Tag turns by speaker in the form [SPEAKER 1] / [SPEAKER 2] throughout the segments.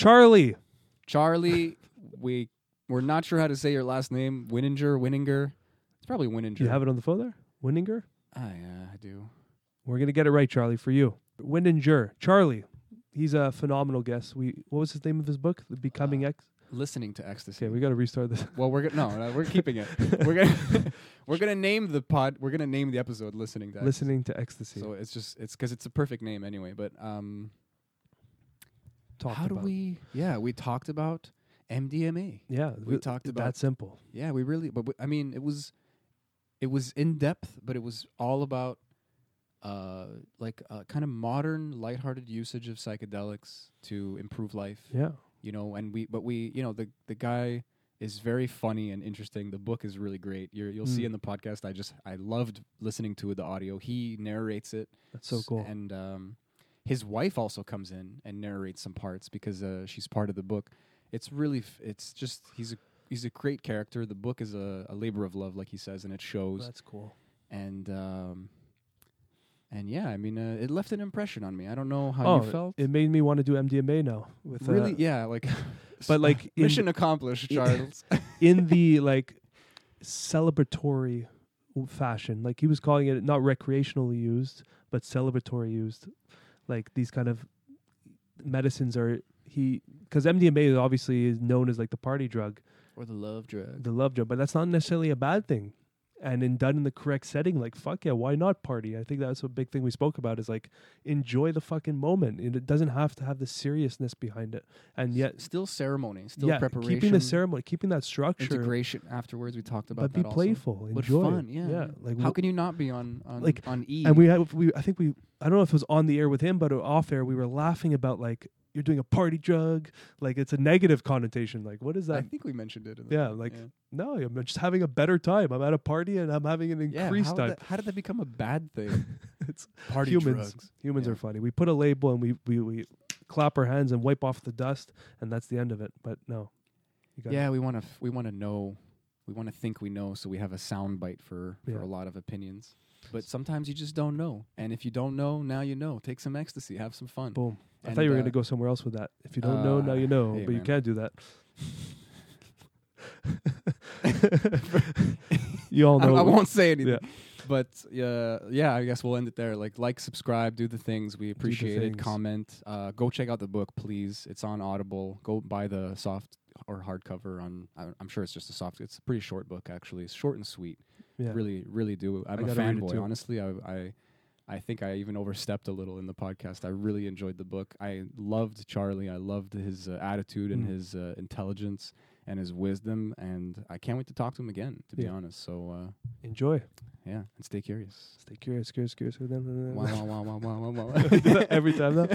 [SPEAKER 1] Charlie.
[SPEAKER 2] Charlie, we we're not sure how to say your last name. Wininger, Wininger. It's probably
[SPEAKER 1] Wininger. You have it on the phone there? Wininger?
[SPEAKER 2] Ah, yeah, I do.
[SPEAKER 1] We're gonna get it right, Charlie, for you. Wininger. Charlie. He's a phenomenal guest. We what was his name of his book? The Becoming X.
[SPEAKER 2] Listening to ecstasy.
[SPEAKER 1] Okay, we gotta restart this.
[SPEAKER 2] well, we're gonna no, no, we're keeping it. we're gonna we're gonna name the pod. We're gonna name the episode "Listening to Ecstasy."
[SPEAKER 1] Listening to ecstasy.
[SPEAKER 2] So it's just it's because it's a perfect name anyway. But um,
[SPEAKER 1] Talked
[SPEAKER 2] how do
[SPEAKER 1] about.
[SPEAKER 2] we? Yeah, we talked about MDMA.
[SPEAKER 1] Yeah,
[SPEAKER 2] we
[SPEAKER 1] th-
[SPEAKER 2] talked about that
[SPEAKER 1] simple.
[SPEAKER 2] Yeah, we really. But we, I mean, it was it was in depth, but it was all about uh like uh, kind of modern, lighthearted usage of psychedelics to improve life.
[SPEAKER 1] Yeah.
[SPEAKER 2] You know, and we but we you know the the guy is very funny and interesting. The book is really great. You're, you'll see
[SPEAKER 1] Mm.
[SPEAKER 2] in the podcast. I just I loved listening to the audio. He narrates it.
[SPEAKER 1] That's so cool.
[SPEAKER 2] And um, his wife also comes in and narrates some parts because uh, she's part of the book. It's really, f- it's just he's a he's a great character. The book is a, a labor of love, like he says, and it shows.
[SPEAKER 1] That's cool.
[SPEAKER 2] and um, and yeah, I mean, uh, it left an impression on me. I don't know how
[SPEAKER 1] oh,
[SPEAKER 2] you felt.
[SPEAKER 1] it made me want to do MDMA now. With uh,
[SPEAKER 2] really, yeah, like.
[SPEAKER 1] but like
[SPEAKER 2] mission accomplished, Charles.
[SPEAKER 1] in the like celebratory fashion. Like he was calling it not recreationally used, but celebratory used. Like these kind of medicines are he because MDMA is obviously is known as like the party drug,
[SPEAKER 2] or the love drug.
[SPEAKER 1] the love drug, but that's not necessarily a bad thing. And in done in the correct setting, like fuck yeah, why not party? I think that's a big thing we spoke about is like enjoy the fucking moment. And it doesn't have to have the seriousness behind it. And yet
[SPEAKER 2] still ceremony, still
[SPEAKER 1] yeah,
[SPEAKER 2] preparation,
[SPEAKER 1] keeping the ceremony, keeping that structure,
[SPEAKER 2] integration afterwards. We talked about
[SPEAKER 1] but be
[SPEAKER 2] that also.
[SPEAKER 1] playful,
[SPEAKER 2] but
[SPEAKER 1] enjoy,
[SPEAKER 2] fun. Yeah,
[SPEAKER 1] yeah. Like
[SPEAKER 2] how
[SPEAKER 1] wh-
[SPEAKER 2] can you not be on on
[SPEAKER 1] like,
[SPEAKER 2] on E?
[SPEAKER 1] and we had we I think we I don't know if it was on the air with him, but off air we were laughing about like you're doing a party drug, like it's a negative connotation. Like what is that?
[SPEAKER 2] I think we mentioned it. In the
[SPEAKER 1] Yeah, like
[SPEAKER 2] yeah.
[SPEAKER 1] no, I'm just having a better time. I'm at a party and I'm having an
[SPEAKER 2] Yeah,
[SPEAKER 1] increased
[SPEAKER 2] how,
[SPEAKER 1] time.
[SPEAKER 2] Did that, how did that become a bad thing?
[SPEAKER 1] it's
[SPEAKER 2] Party
[SPEAKER 1] humans.
[SPEAKER 2] drugs.
[SPEAKER 1] Humans
[SPEAKER 2] Yeah.
[SPEAKER 1] are funny. We put a label and we, we we clap our hands and wipe off the dust, and that's the end of it. But no,
[SPEAKER 2] Yeah, we want to f- we want to know, we want to think we know, so we have a soundbite for for a lot of opinions. But sometimes you just don't know, and if you don't know, now you know. Take some ecstasy, have some fun.
[SPEAKER 1] boom. I thought you were
[SPEAKER 2] uh,
[SPEAKER 1] going to go somewhere else with that. If you don't know, now
[SPEAKER 2] uh,
[SPEAKER 1] you know.
[SPEAKER 2] hey,
[SPEAKER 1] but you can't do that. you all know.
[SPEAKER 2] I won't say anything.
[SPEAKER 1] Yeah.
[SPEAKER 2] But uh, yeah, I guess we'll end it there. Like, like, subscribe, do the things. We appreciate it. Comment. Uh, go check out the book, please. It's on Audible. Go buy the soft or hardcover. On I, I'm sure it's just a soft. It's a pretty short book, actually. It's short and sweet.
[SPEAKER 1] Yeah.
[SPEAKER 2] Really, really do. I'm a
[SPEAKER 1] gotta it
[SPEAKER 2] fanboy. Honestly, I, I, I think I even overstepped a little in the podcast. I really enjoyed the book. I loved Charlie. I loved his uh, attitude and
[SPEAKER 1] Mm.
[SPEAKER 2] his uh, intelligence and his wisdom. And I can't wait to talk to him again. To be honest. So uh,
[SPEAKER 1] Enjoy.
[SPEAKER 2] yeah, and stay curious.
[SPEAKER 1] Stay curious, curious, curious. Every time though.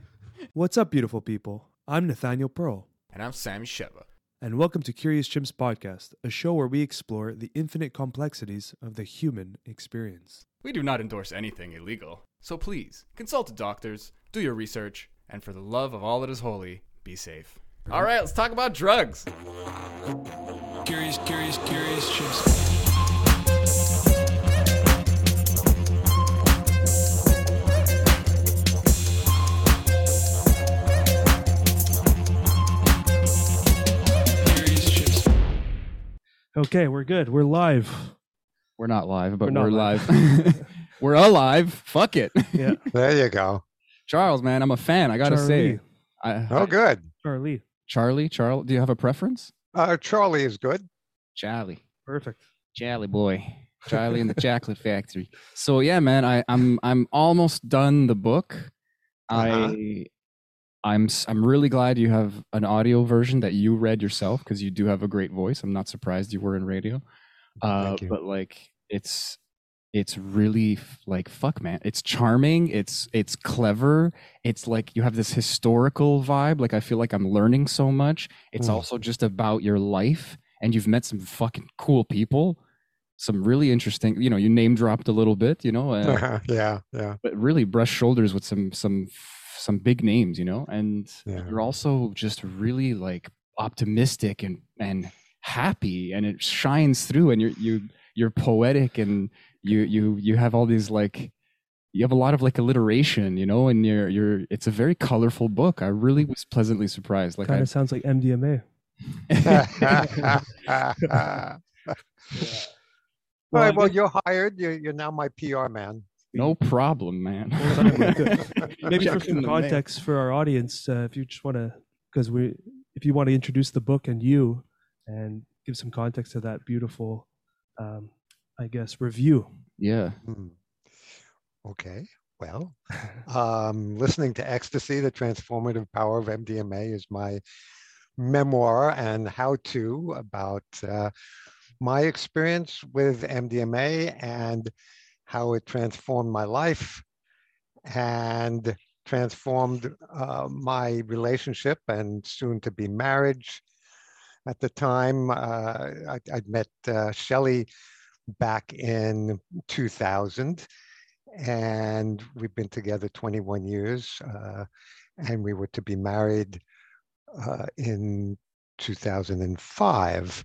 [SPEAKER 1] What's up, beautiful people? I'm Nathaniel Pearl,
[SPEAKER 2] and I'm Sammy Sheva.
[SPEAKER 1] and welcome to Curious Chimps Podcast, a show where we explore the infinite complexities of the human experience.
[SPEAKER 3] We do not endorse anything illegal. So please, consult the doctors, do your research, and for the love of all that is holy, be safe. All right, let's talk about drugs.
[SPEAKER 4] Curious, curious, curious chimps. Curious chimps.
[SPEAKER 1] Okay, we're good. We're live.
[SPEAKER 2] We're not live, but
[SPEAKER 1] We're
[SPEAKER 2] we're,
[SPEAKER 1] not
[SPEAKER 2] live. we're alive. Fuck it.
[SPEAKER 1] Yeah,
[SPEAKER 5] There you go.
[SPEAKER 2] Charles, man, I'm a fan. I gotta say, I,
[SPEAKER 5] Oh, good.
[SPEAKER 1] Charlie.
[SPEAKER 2] Charlie, Charlie, do you have a preference?
[SPEAKER 5] Uh, Charlie is good.
[SPEAKER 2] Charlie,
[SPEAKER 1] Perfect.
[SPEAKER 2] Charlie boy, Charlie in the Chocolate Factory. So yeah, man, I, I'm I'm almost done the book.
[SPEAKER 5] Uh-huh.
[SPEAKER 2] I I'm s- I'm really glad you have an audio version that you read yourself because you do have a great voice. I'm not surprised you were in radio. Uh, but like it's it's really like fuck man it's charming it's it's clever it's like you have this historical vibe like i feel like i'm learning so much it's
[SPEAKER 5] Mm.
[SPEAKER 2] also just about your life and you've met some fucking cool people some really interesting you know you name dropped a little bit you know uh,
[SPEAKER 5] yeah, yeah.
[SPEAKER 2] but really brush shoulders with some some some big names you know and
[SPEAKER 5] Yeah.
[SPEAKER 2] you're also just really like optimistic and and happy and it shines through and you're you you're poetic and you you you have all these like you have a lot of like alliteration, you know, and you're you're it's a very colorful book. I really was pleasantly surprised. Like
[SPEAKER 1] kind of sounds like MDMA.
[SPEAKER 5] All right, well, you're hired. You're, you're now my PR man.
[SPEAKER 2] no problem, man.
[SPEAKER 1] maybe for some context for our audience, uh, if you just want to, because we, if you want to introduce the book and you, and give some context to that beautiful, um, I guess, review.
[SPEAKER 2] Yeah.
[SPEAKER 5] Hmm. Okay. Well, um, listening to Ecstasy, the transformative power of MDMA, is my memoir and how to about uh, my experience with MDMA and how it transformed my life and transformed uh, my relationship and soon to be marriage. At the time, uh, I, I'd met uh, Shelley back in 2000 and we've been together 21 years uh, and we were to be married uh, in 2005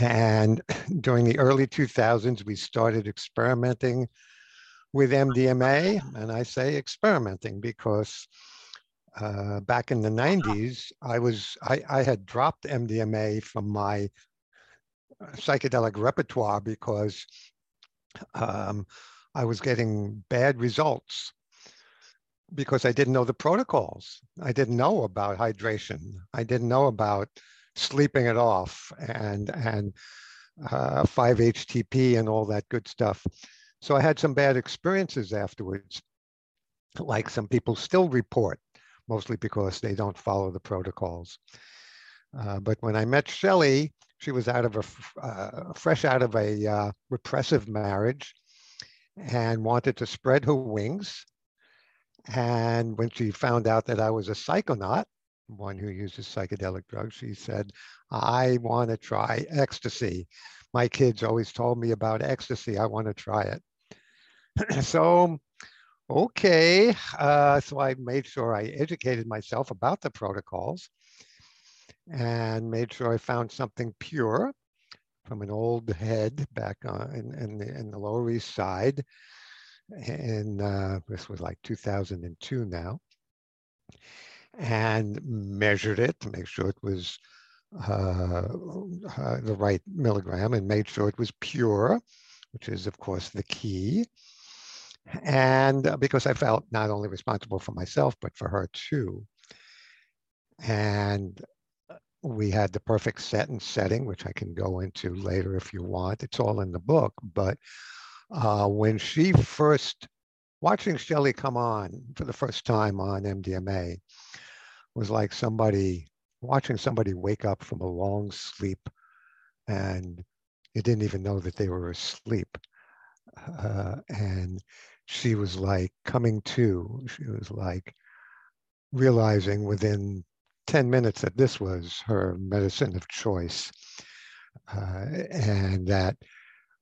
[SPEAKER 5] and during the early 2000s we started experimenting with mdma and i say experimenting because uh, back in the 90s i was I, I had dropped mdma from my uh, psychedelic repertoire because um, I was getting bad results because I didn't know the protocols. I didn't know about hydration. I didn't know about sleeping it off and and uh, 5-HTP and all that good stuff. So I had some bad experiences afterwards, like some people still report, mostly because they don't follow the protocols. Uh, but when I met Shelley, she was out of a uh, fresh out of a uh, repressive marriage and wanted to spread her wings. And when she found out that I was a psychonaut, one who uses psychedelic drugs, she said, I want to try ecstasy. My kids always told me about ecstasy. I want to try it. so, okay. Uh, so I made sure I educated myself about the protocols and made sure I found something pure from an old head back uh, in, in, the, in the Lower East Side. And uh, this was like 2002 now. And measured it to make sure it was uh, uh, the right milligram and made sure it was pure, which is, of course, the key. And uh, because I felt not only responsible for myself, but for her too. And we had the perfect set and setting, which I can go into later if you want. It's all in the book. But uh, when she first, watching Shelley come on for the first time on MDMA was like somebody, watching somebody wake up from a long sleep and you didn't even know that they were asleep. Uh, and she was like coming to, she was like realizing within 10 minutes that this was her medicine of choice. Uh, and that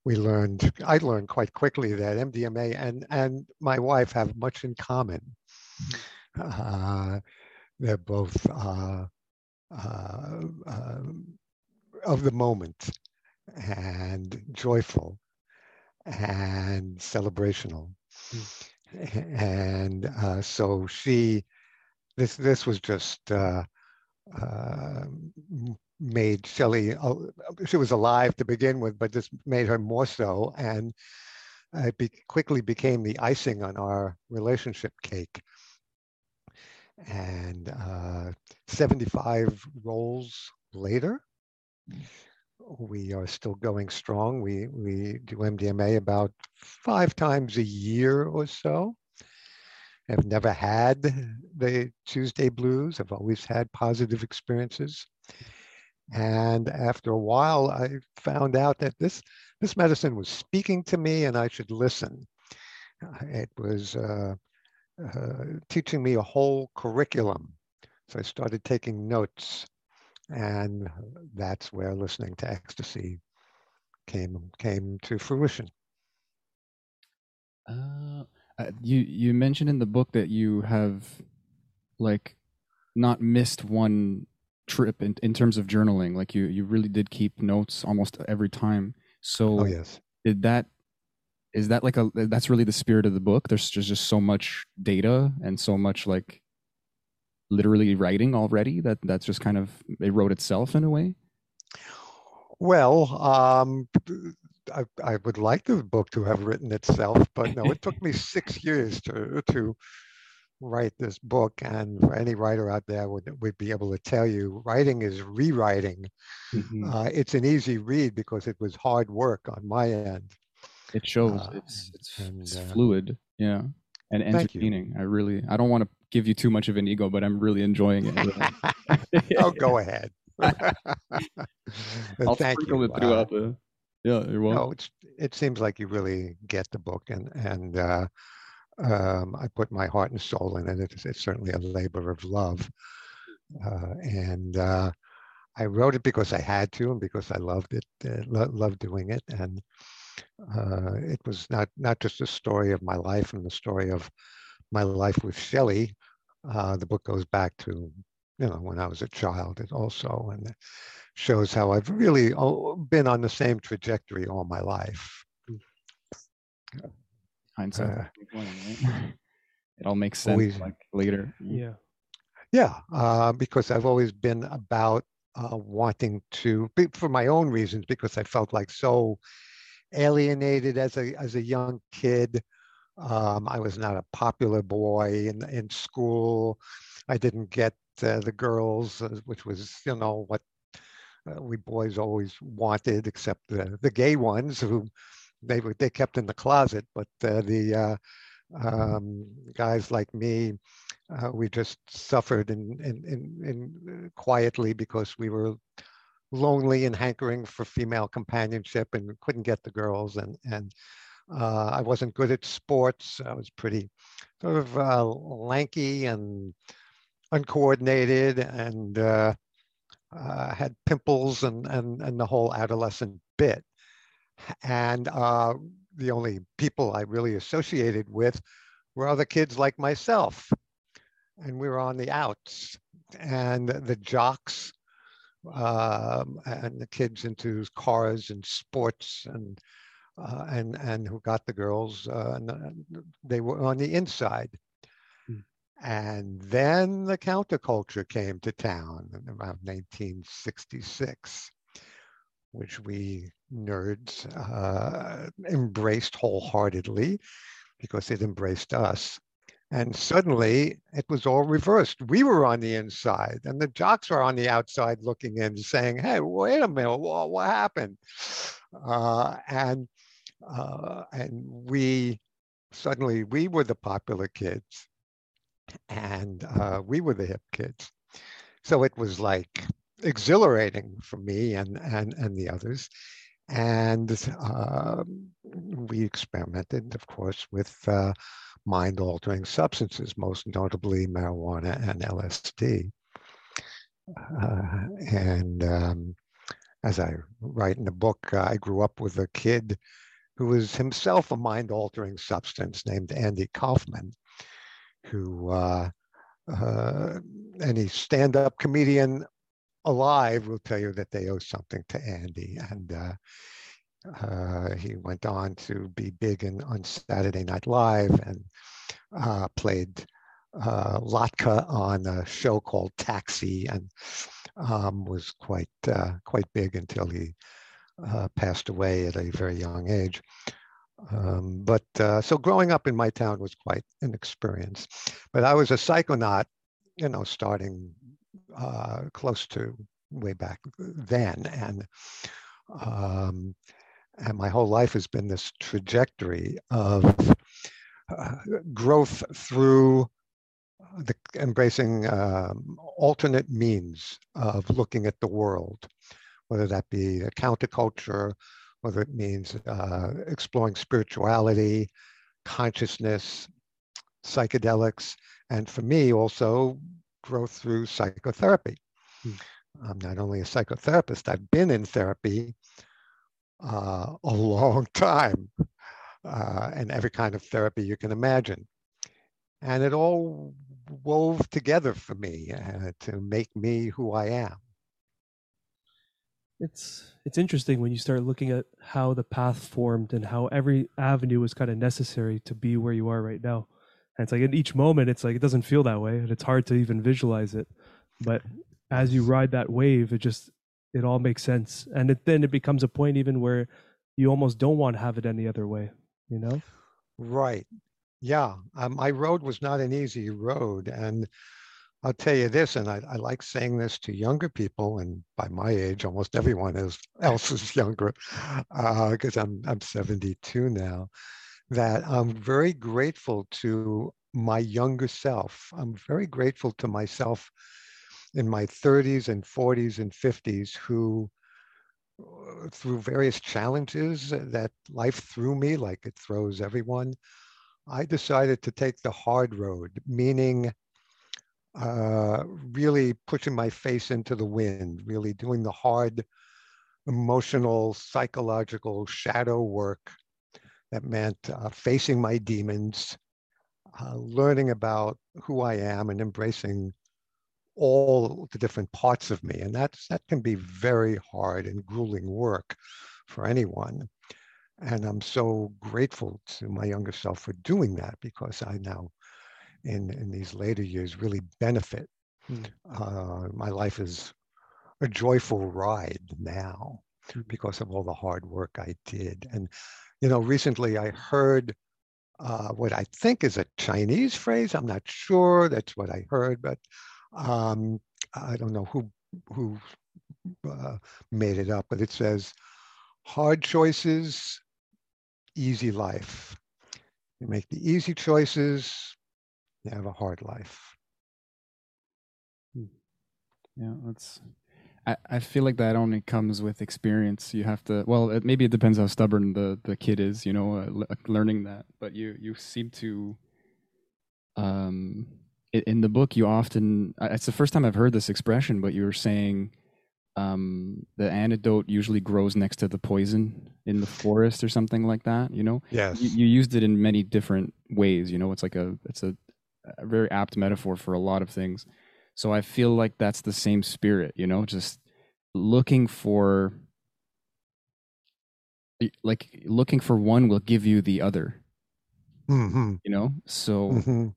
[SPEAKER 5] we learned, I learned quite quickly that MDMA and, and my wife have much in common. Uh, they're both uh, uh, uh, of the moment and joyful and celebrational. And uh, so she, this this was just uh, uh, made Shelley. uh, She was alive to begin with, but this made her more so, and it be, quickly became the icing on our relationship cake. And uh, 75 rolls later, we are still going strong. We we do MDMA about five times a year or so. I've never had the Tuesday blues. I've always had positive experiences. And after a while, I found out that this this medicine was speaking to me, and I should listen. It was uh, uh, teaching me a whole curriculum. So I started taking notes, and that's where listening to ecstasy came came to fruition.
[SPEAKER 2] Uh, uh, you you mentioned in the book that you have like not missed one trip in, in terms of journaling like you you really did keep notes almost every time so
[SPEAKER 5] Oh yes.
[SPEAKER 2] did that is that like a that's really the spirit of the book? There's just just so much data and so much like literally writing already that that's just kind of it wrote itself in a way.
[SPEAKER 5] Well, um, I, I would like the book to have written itself, but no, it took me six years to to write this book. And for any writer out there would would be able to tell you, writing is rewriting.
[SPEAKER 2] Mhm.
[SPEAKER 5] Uh, it's an easy read because it was hard work on my end.
[SPEAKER 2] It shows
[SPEAKER 5] Uh,
[SPEAKER 2] it's it's,
[SPEAKER 5] and,
[SPEAKER 2] it's
[SPEAKER 5] uh,
[SPEAKER 2] fluid, yeah, and entertaining. I really I don't want to give you too much of an ego, but I'm really enjoying it.
[SPEAKER 5] oh, go ahead.
[SPEAKER 2] I'll
[SPEAKER 5] Thank
[SPEAKER 2] sprinkle
[SPEAKER 5] you.
[SPEAKER 2] it
[SPEAKER 5] Uh,
[SPEAKER 2] throughout the. Yeah, you're welcome.
[SPEAKER 5] no, it's, it seems like you really get the book and, and uh, um, I put my heart and soul in it. It's, it's certainly a labor of love. Uh, and uh, I wrote it because I had to and because I loved it, uh, lo- loved doing it. And uh, it was not, not just a story of my life and the story of my life with Shelley. Uh, the book goes back to, you know, when I was a child it also, and it shows how I've really been on the same trajectory all my life.
[SPEAKER 2] Hindsight.
[SPEAKER 5] uh,
[SPEAKER 2] 2020, right? It all makes sense
[SPEAKER 5] always-
[SPEAKER 2] like later.
[SPEAKER 1] Yeah.
[SPEAKER 5] Yeah, uh, because I've always been about uh, wanting to, be- for my own reasons, because I felt like so alienated as a as a young kid. Um, I was not a popular boy in in school. I didn't get uh, the girls, uh, which was you know what uh, we boys always wanted, except the the gay ones who they were they kept in the closet. But uh, the uh, um, guys like me, uh, we just suffered in, in, in, in quietly because we were lonely and hankering for female companionship and couldn't get the girls and and uh, I wasn't good at sports. I was pretty sort of uh, lanky and uncoordinated and uh, uh, had pimples and, and and the whole adolescent bit. And uh, the only people I really associated with were other kids like myself and we were on the outs and the jocks um, and the kids into cars and sports and uh, and and who got the girls uh, they were on the inside
[SPEAKER 1] Hmm.
[SPEAKER 5] and then the counterculture came to town in around 1966 which we nerds uh, embraced wholeheartedly because it embraced us and suddenly it was all reversed. We were on the inside, and the jocks were on the outside looking in, saying, Hey, wait a minute, what, what happened? Uh, and uh, and we suddenly we were the popular kids, and uh, we were the hip kids. So it was like exhilarating for me and and and the others. And um we experimented, of course, with uh, mind altering substances, most notably marijuana and LSD. Uh, and um, as I write in the book, uh, I grew up with a kid who was himself a mind altering substance named Andy Kaufman, who, uh, uh, any stand up comedian alive will tell you that they owe something to Andy. And uh, uh, he went on to be big in, on Saturday Night Live and uh, played uh, Latka on a show called Taxi and um, was quite uh, quite big until he uh, passed away at a very young age. Um, but uh, so growing up in my town was quite an experience. But I was a psychonaut, you know, starting uh, close to way back then, and um, and my whole life has been this trajectory of uh, growth through the embracing um, alternate means of looking at the world, whether that be a counterculture, whether it means uh, exploring spirituality, consciousness, psychedelics, and for me also growth through psychotherapy.
[SPEAKER 1] Hmm.
[SPEAKER 5] I'm not only a psychotherapist, I've been in therapy uh, a long time uh, and every kind of therapy you can imagine. And it all wove together for me uh, to make me who I am.
[SPEAKER 1] It's it's interesting when you start looking at how the path formed and how every avenue was kind of necessary to be where you are right now. And it's like in each moment, it's like it doesn't feel that way, and it's hard to even visualize it. But as you ride that wave, it just it all makes sense, and it, then it becomes a point even where you almost don't want to have it any other way. You know?
[SPEAKER 5] Right. Yeah. Um, my road was not an easy road. And I'll tell you this, and I, I like saying this to younger people, and by my age, almost everyone is, else is younger, because I'm, I'm 72 now, that I'm very grateful to my younger self. I'm very grateful to myself in my 30s and 40s and 50s who uh, through various challenges that life threw me like it throws everyone i decided to take the hard road meaning uh, really pushing my face into the wind really doing the hard emotional psychological shadow work that meant uh, facing my demons uh, learning about who i am and embracing all the different parts of me. And that's, that can be very hard and grueling work for anyone. And I'm so grateful to my younger self for doing that because I now, in, in these later years, really benefit.
[SPEAKER 1] Hmm.
[SPEAKER 5] Uh, my life is a joyful ride now because of all the hard work I did. And, you know, recently I heard uh, what I think is a Chinese phrase. I'm not sure. That's what I heard, but um, I don't know who who uh, made it up, but it says hard choices, easy life. You make the easy choices, you have a hard life.
[SPEAKER 2] Yeah, that's. I, I feel like that only comes with experience. You have to. Well, it, maybe it depends how stubborn the, the kid is. You know, uh, le- learning that. But you you seem to. Um, in the book, you often. It's the first time I've heard this expression, but you were saying, um, the antidote usually grows next to the poison in the forest or something like that. You know,
[SPEAKER 5] Yes.
[SPEAKER 2] you, you used it in many different ways. You know, it's like a it's a, a very apt metaphor for a lot of things. So I feel like that's the same spirit. You know, just looking for like looking for one will give you the other.
[SPEAKER 5] hmm
[SPEAKER 2] You know, so
[SPEAKER 5] hmm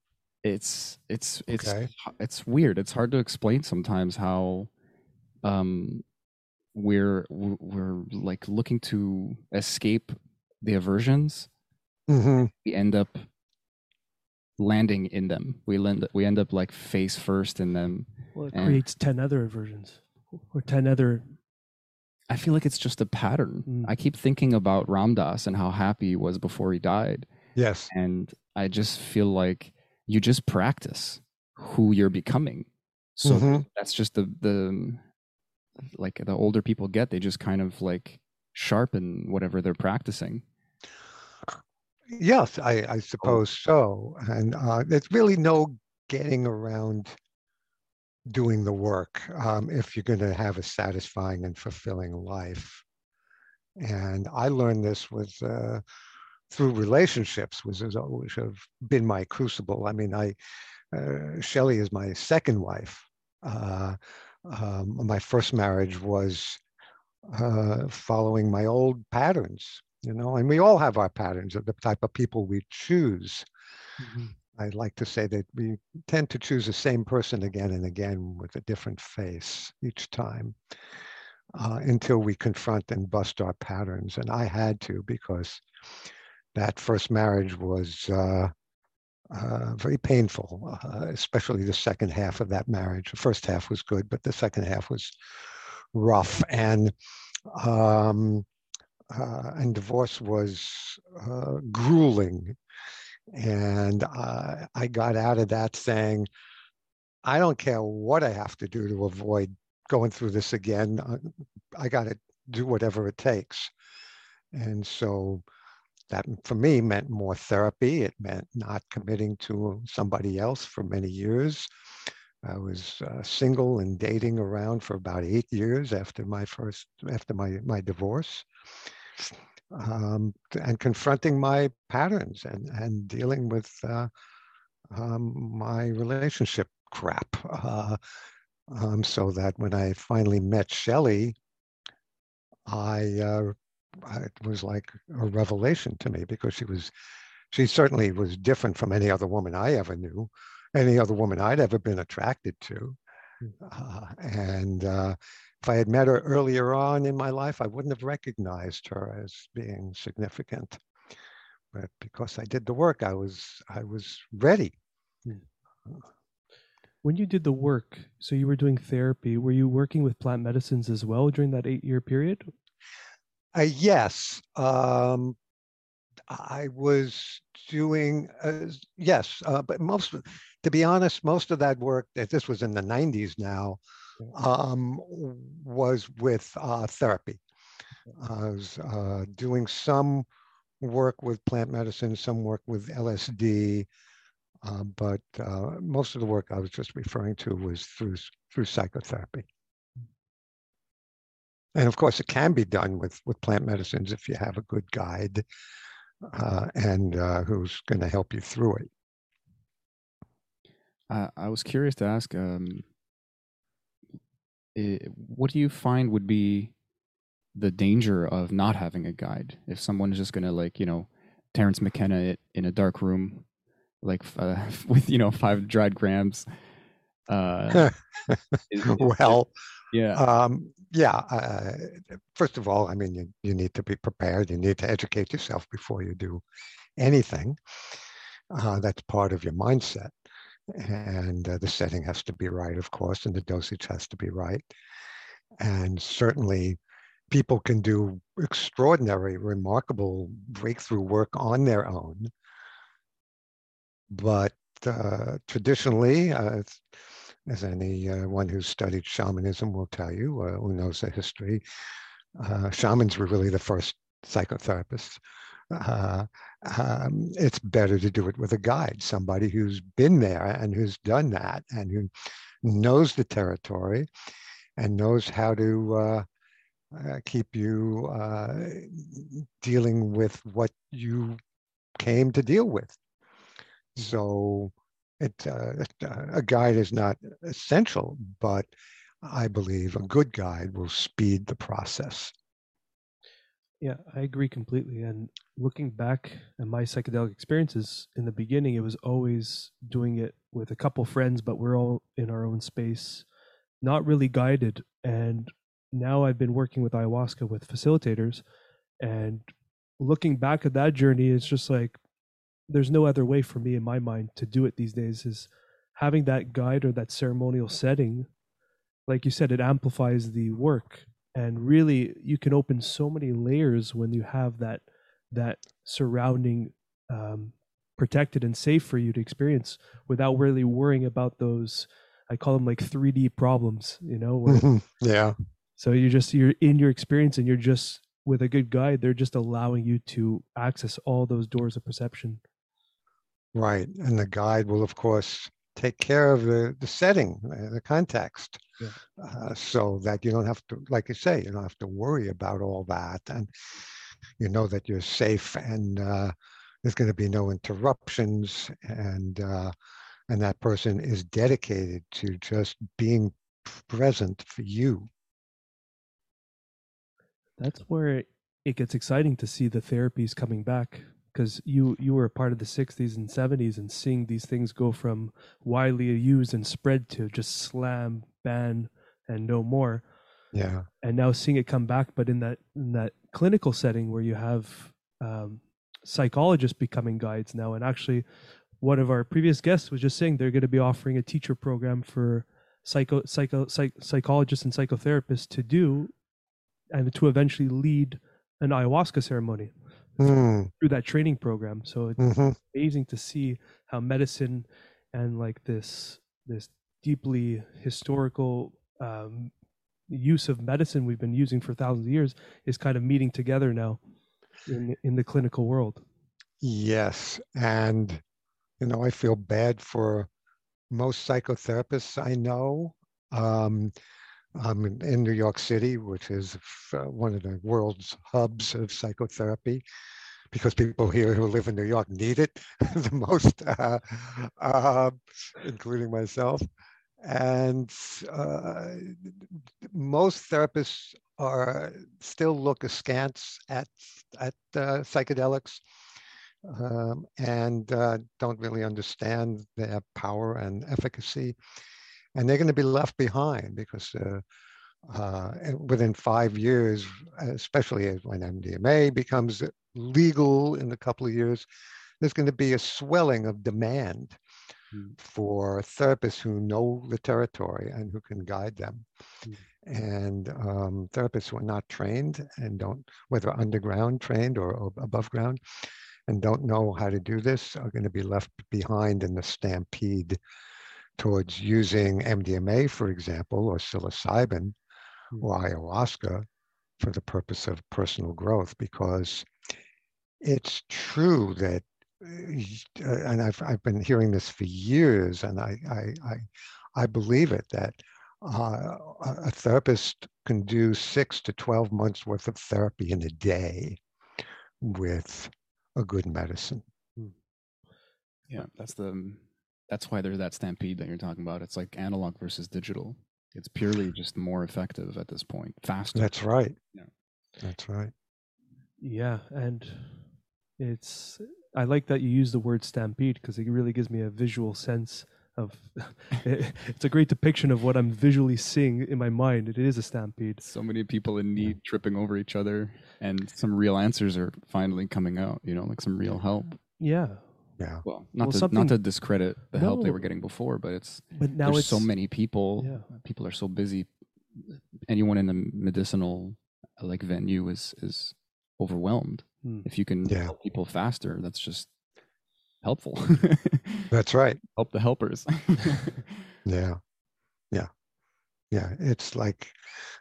[SPEAKER 2] it's it's it's
[SPEAKER 5] Okay.
[SPEAKER 2] it's weird. It's hard to explain sometimes how um we're we're like looking to escape the aversions
[SPEAKER 5] hmm
[SPEAKER 2] we end up landing in them. We land we end up like face first in them.
[SPEAKER 1] Well, it
[SPEAKER 2] And-
[SPEAKER 1] creates ten other versions or ten other.
[SPEAKER 2] I feel like it's just a pattern.
[SPEAKER 1] Mm.
[SPEAKER 2] I keep thinking about Ram Dass and how happy he was before he died,
[SPEAKER 5] Yes.
[SPEAKER 2] and I just feel like you just practice who you're becoming. So
[SPEAKER 5] Mhm.
[SPEAKER 2] that's just the the like the older people get, they just kind of like sharpen whatever they're practicing.
[SPEAKER 5] Yes, I, I suppose so. And uh, there's really no getting around doing the work um, if you're going to have a satisfying and fulfilling life. And I learned this with uh, through relationships, which has always have been my crucible. I mean, I uh, Shelley is my second wife. Uh, um, my first marriage was uh, following my old patterns, you know, and we all have our patterns of the type of people we choose. I like to say that we tend to choose the same person again and again with a different face each time uh, until we confront and bust our patterns. And I had to because that first marriage was uh, uh, very painful, uh, especially the second half of that marriage. The first half was good, but the second half was rough. And um, uh, and divorce was uh, grueling. And uh, I got out of that saying, I don't care what I have to do to avoid going through this again. uh, I got to do whatever it takes. And so that for me meant more therapy. It meant not committing to somebody else for many years. I was uh, single and dating around for about eight years after my first, after my, my divorce. Um, and confronting my patterns and, and dealing with uh, um, my relationship crap. Uh, um, so that when I finally met Shelley, I, uh, I it was like a revelation to me because she was, she certainly was different from any other woman I ever knew, any other woman I'd ever been attracted to. Uh, and uh, if I had met her earlier on in my life, I wouldn't have recognized her as being significant. But because I did the work, I was I was ready.
[SPEAKER 1] When you did the work, so you were doing therapy, were you working with plant medicines as well during that eight year period?
[SPEAKER 5] Uh, yes, um, I was doing uh, yes, uh, but most, of- to be honest, most of that work that this was in the '90s now um, was with uh, therapy. I was uh, doing some work with plant medicine, some work with LSD, uh, but uh, most of the work I was just referring to was through through psychotherapy. And of course, it can be done with with plant medicines if you have a good guide uh, and uh, who's going to help you through it.
[SPEAKER 2] Uh, I was curious to ask, um, i- what do you find would be the danger of not having a guide? If someone is just gonna like, you know, Terence McKenna it in a dark room, like uh, with you know five dried grams. Uh, is- is-
[SPEAKER 5] well,
[SPEAKER 2] yeah,
[SPEAKER 5] Um, yeah. Uh, first of all, I mean, you, you need to be prepared. You need to educate yourself before you do anything. Uh, that's part of your mindset. And uh, the setting has to be right, of course, and the dosage has to be right. And certainly, people can do extraordinary, remarkable breakthrough work on their own. But uh, traditionally, uh, as anyone uh, who's studied shamanism will tell you, uh, who knows the history, uh, shamans were really the first psychotherapists. Uh, um, it's better to do it with a guide, somebody who's been there and who's done that and who knows the territory and knows how to uh, uh, keep you uh, dealing with what you came to deal with. So it, uh, uh, a guide is not essential, but I believe a good guide will speed the process.
[SPEAKER 1] Yeah, I agree completely. And looking back at my psychedelic experiences in the beginning, it was always doing it with a couple friends, but we're all in our own space, not really guided. And now I've been working with ayahuasca with facilitators. And looking back at that journey, it's just like there's no other way for me in my mind to do it these days is having that guide or that ceremonial setting. Like you said, it amplifies the work and really you can open so many layers when you have that that surrounding um, protected and safe for you to experience without really worrying about those i call them like 3d problems you know where,
[SPEAKER 5] yeah.
[SPEAKER 1] so you're just you're in your experience and you're just with a good guide they're just allowing you to access all those doors of perception
[SPEAKER 5] Right. And the guide will, of course, take care of the, the setting, uh, the context,
[SPEAKER 1] Yeah.
[SPEAKER 5] uh, so that you don't have to, like you say, you don't have to worry about all that. And you know that you're safe and uh, there's going to be no interruptions. And, uh, and that person is dedicated to just being present for you.
[SPEAKER 1] that's where it, it gets exciting to see the therapies coming back because you you were a part of the 60s and 70s and seeing these things go from widely used and spread to just slam ban and no more.
[SPEAKER 5] Yeah.
[SPEAKER 1] and now seeing it come back but in that in that clinical setting where you have um, psychologists becoming guides now. And actually one of our previous guests was just saying they're going to be offering a teacher program for psycho psycho psych, psychologists and psychotherapists to do and to eventually lead an ayahuasca ceremony
[SPEAKER 5] Hmm.
[SPEAKER 1] through that training program so it's
[SPEAKER 5] hmm
[SPEAKER 1] amazing to see how medicine and like this this deeply historical um, use of medicine we've been using for thousands of years is kind of meeting together now in in the clinical world.
[SPEAKER 5] Yes. And, you know, I feel bad for most psychotherapists I know. Um, I'm in, in New York City, which is uh, one of the world's hubs of psychotherapy, because people here who live in New York need it the most, uh, uh, including myself. And uh, most therapists are still look askance at at uh, psychedelics um, and uh, don't really understand their power and efficacy, and they're going to be left behind because uh, uh, within five years, especially when MDMA becomes legal in a couple of years, there's going to be a swelling of demand
[SPEAKER 2] Mm.
[SPEAKER 5] for therapists who know the territory and who can guide them.
[SPEAKER 2] Mm.
[SPEAKER 5] And um, therapists who are not trained and don't, whether underground trained or, or above ground, and don't know how to do this are going to be left behind in the stampede towards using MDMA, for example, or psilocybin
[SPEAKER 2] Mm.
[SPEAKER 5] or ayahuasca for the purpose of personal growth because it's true that uh, and I've, I've been hearing this for years and I, I, I, I believe it that uh, a a therapist can do six to 12 months worth of therapy in a day with a good medicine.
[SPEAKER 2] Yeah, that's the that's why there's that stampede that you're talking about. It's like analog versus digital. It's purely just more effective at this point, faster.
[SPEAKER 5] That's right.
[SPEAKER 2] Yeah.
[SPEAKER 5] That's right.
[SPEAKER 1] Yeah, and it's I like that you use the word stampede because it really gives me a visual sense of it- it's a great depiction of what I'm visually seeing in my mind. It is a stampede.
[SPEAKER 2] so many people in need tripping over each other, and some real answers are finally coming out. You know, like some real help.
[SPEAKER 1] Yeah,
[SPEAKER 5] Yeah.
[SPEAKER 2] Well, not
[SPEAKER 1] Well,
[SPEAKER 2] to not to discredit the help they were getting before, but it's
[SPEAKER 1] but now
[SPEAKER 2] there's
[SPEAKER 1] it's
[SPEAKER 2] so many people.
[SPEAKER 1] Yeah.
[SPEAKER 2] People are so busy. Anyone in the medicinal like venue is is overwhelmed.
[SPEAKER 1] Hmm.
[SPEAKER 2] If you can
[SPEAKER 5] Yeah.
[SPEAKER 2] help people faster, that's just helpful.
[SPEAKER 5] That's right.
[SPEAKER 2] help the helpers.
[SPEAKER 5] Yeah. Yeah. Yeah. It's like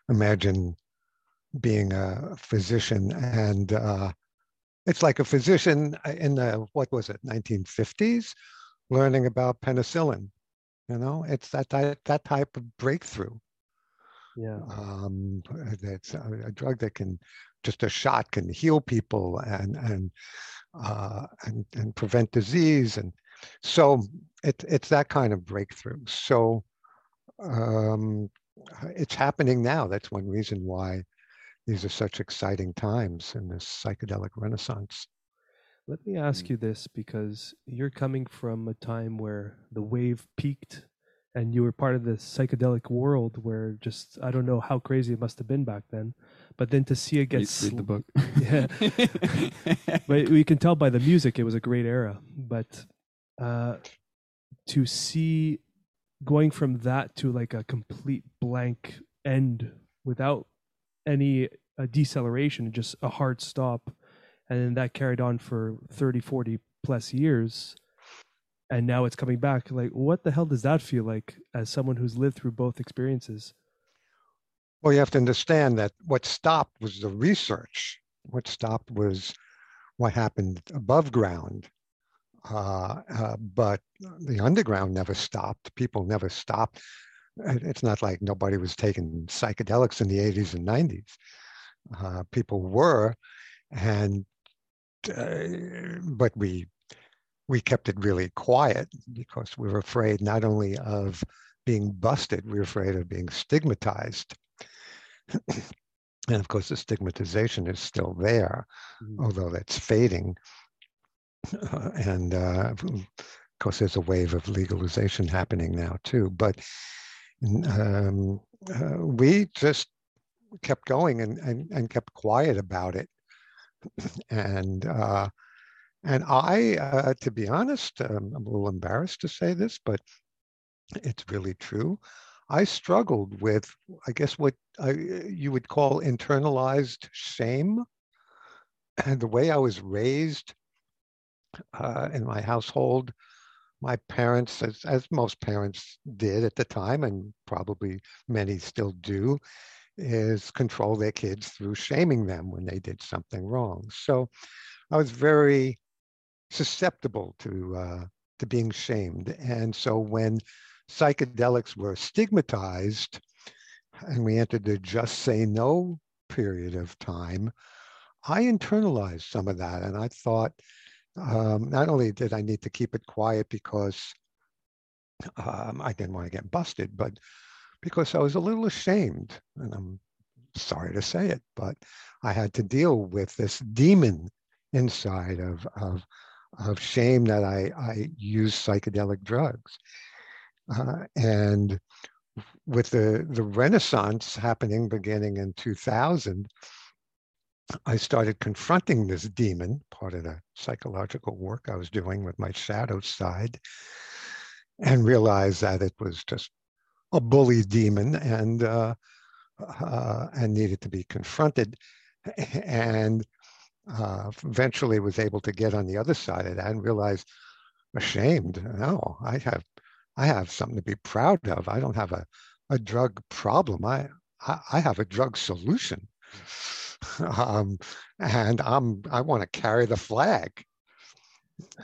[SPEAKER 5] imagine being a physician and uh, it's like a physician uh, in the, what was it, 1950s, learning about penicillin. You know, it's that type, that type of breakthrough.
[SPEAKER 1] Yeah,
[SPEAKER 5] Um, that's a, a drug that can, just a shot can heal people and and uh, and and prevent disease, and so it, it's that kind of breakthrough. So um, it's happening now. That's one reason why these are such exciting times in this psychedelic renaissance.
[SPEAKER 1] Let me ask
[SPEAKER 2] Mm.
[SPEAKER 1] you this because you're coming from a time where the wave peaked and you were part of the psychedelic world where just I don't know how crazy it must have been back then. But then to see it get
[SPEAKER 2] read, read the book.
[SPEAKER 1] Yeah. but we can tell by the music it was a great era. But uh to see going from that to like a complete blank end without any uh, deceleration, just a hard stop. And then that carried on for 30, 40 plus years. And now it's coming back. Like, what the hell does that feel like as someone who's lived through both experiences?
[SPEAKER 5] Well, you have to understand that what stopped was the research. What stopped was what happened above ground. Uh, uh, but the underground never stopped. People never stopped. It- It's not like nobody was taking psychedelics in the 80s and 90s. Uh, people were, and uh, but we we kept it really quiet because we were afraid not only of being busted, we were afraid of being stigmatized. and of course, the stigmatization is still there,
[SPEAKER 1] Mhm.
[SPEAKER 5] although that's fading. Uh, and uh, of course, there's a wave of legalization happening now too. But um, uh, we just kept going and, and, and kept quiet about it. and uh, and I, uh, to be honest, um, I'm a little embarrassed to say this, but it's really true. I struggled with, I guess, what I, you would call internalized shame. And the way I was raised uh, in my household, my parents, as, as most parents did at the time, and probably many still do, is control their kids through shaming them when they did something wrong. So I was very susceptible to uh, to being shamed, and so when psychedelics were stigmatized, and we entered the just say no period of time, I internalized some of that, and I thought um, not only did I need to keep it quiet because um, I didn't want to get busted, but because I was a little ashamed, and I'm sorry to say it, but I had to deal with this demon inside of of of shame that I I use psychedelic drugs, uh, and with the the Renaissance happening beginning in 2000. I started confronting this demon, part of the psychological work I was doing with my shadow side, and realized that it was just a bully demon and uh, uh, and needed to be confronted. And uh, eventually was able to get on the other side of that and realize ashamed. No, I have I have something to be proud of. I don't have a, a drug problem. I, I, I have a drug solution. um, and I'm I want to carry the flag.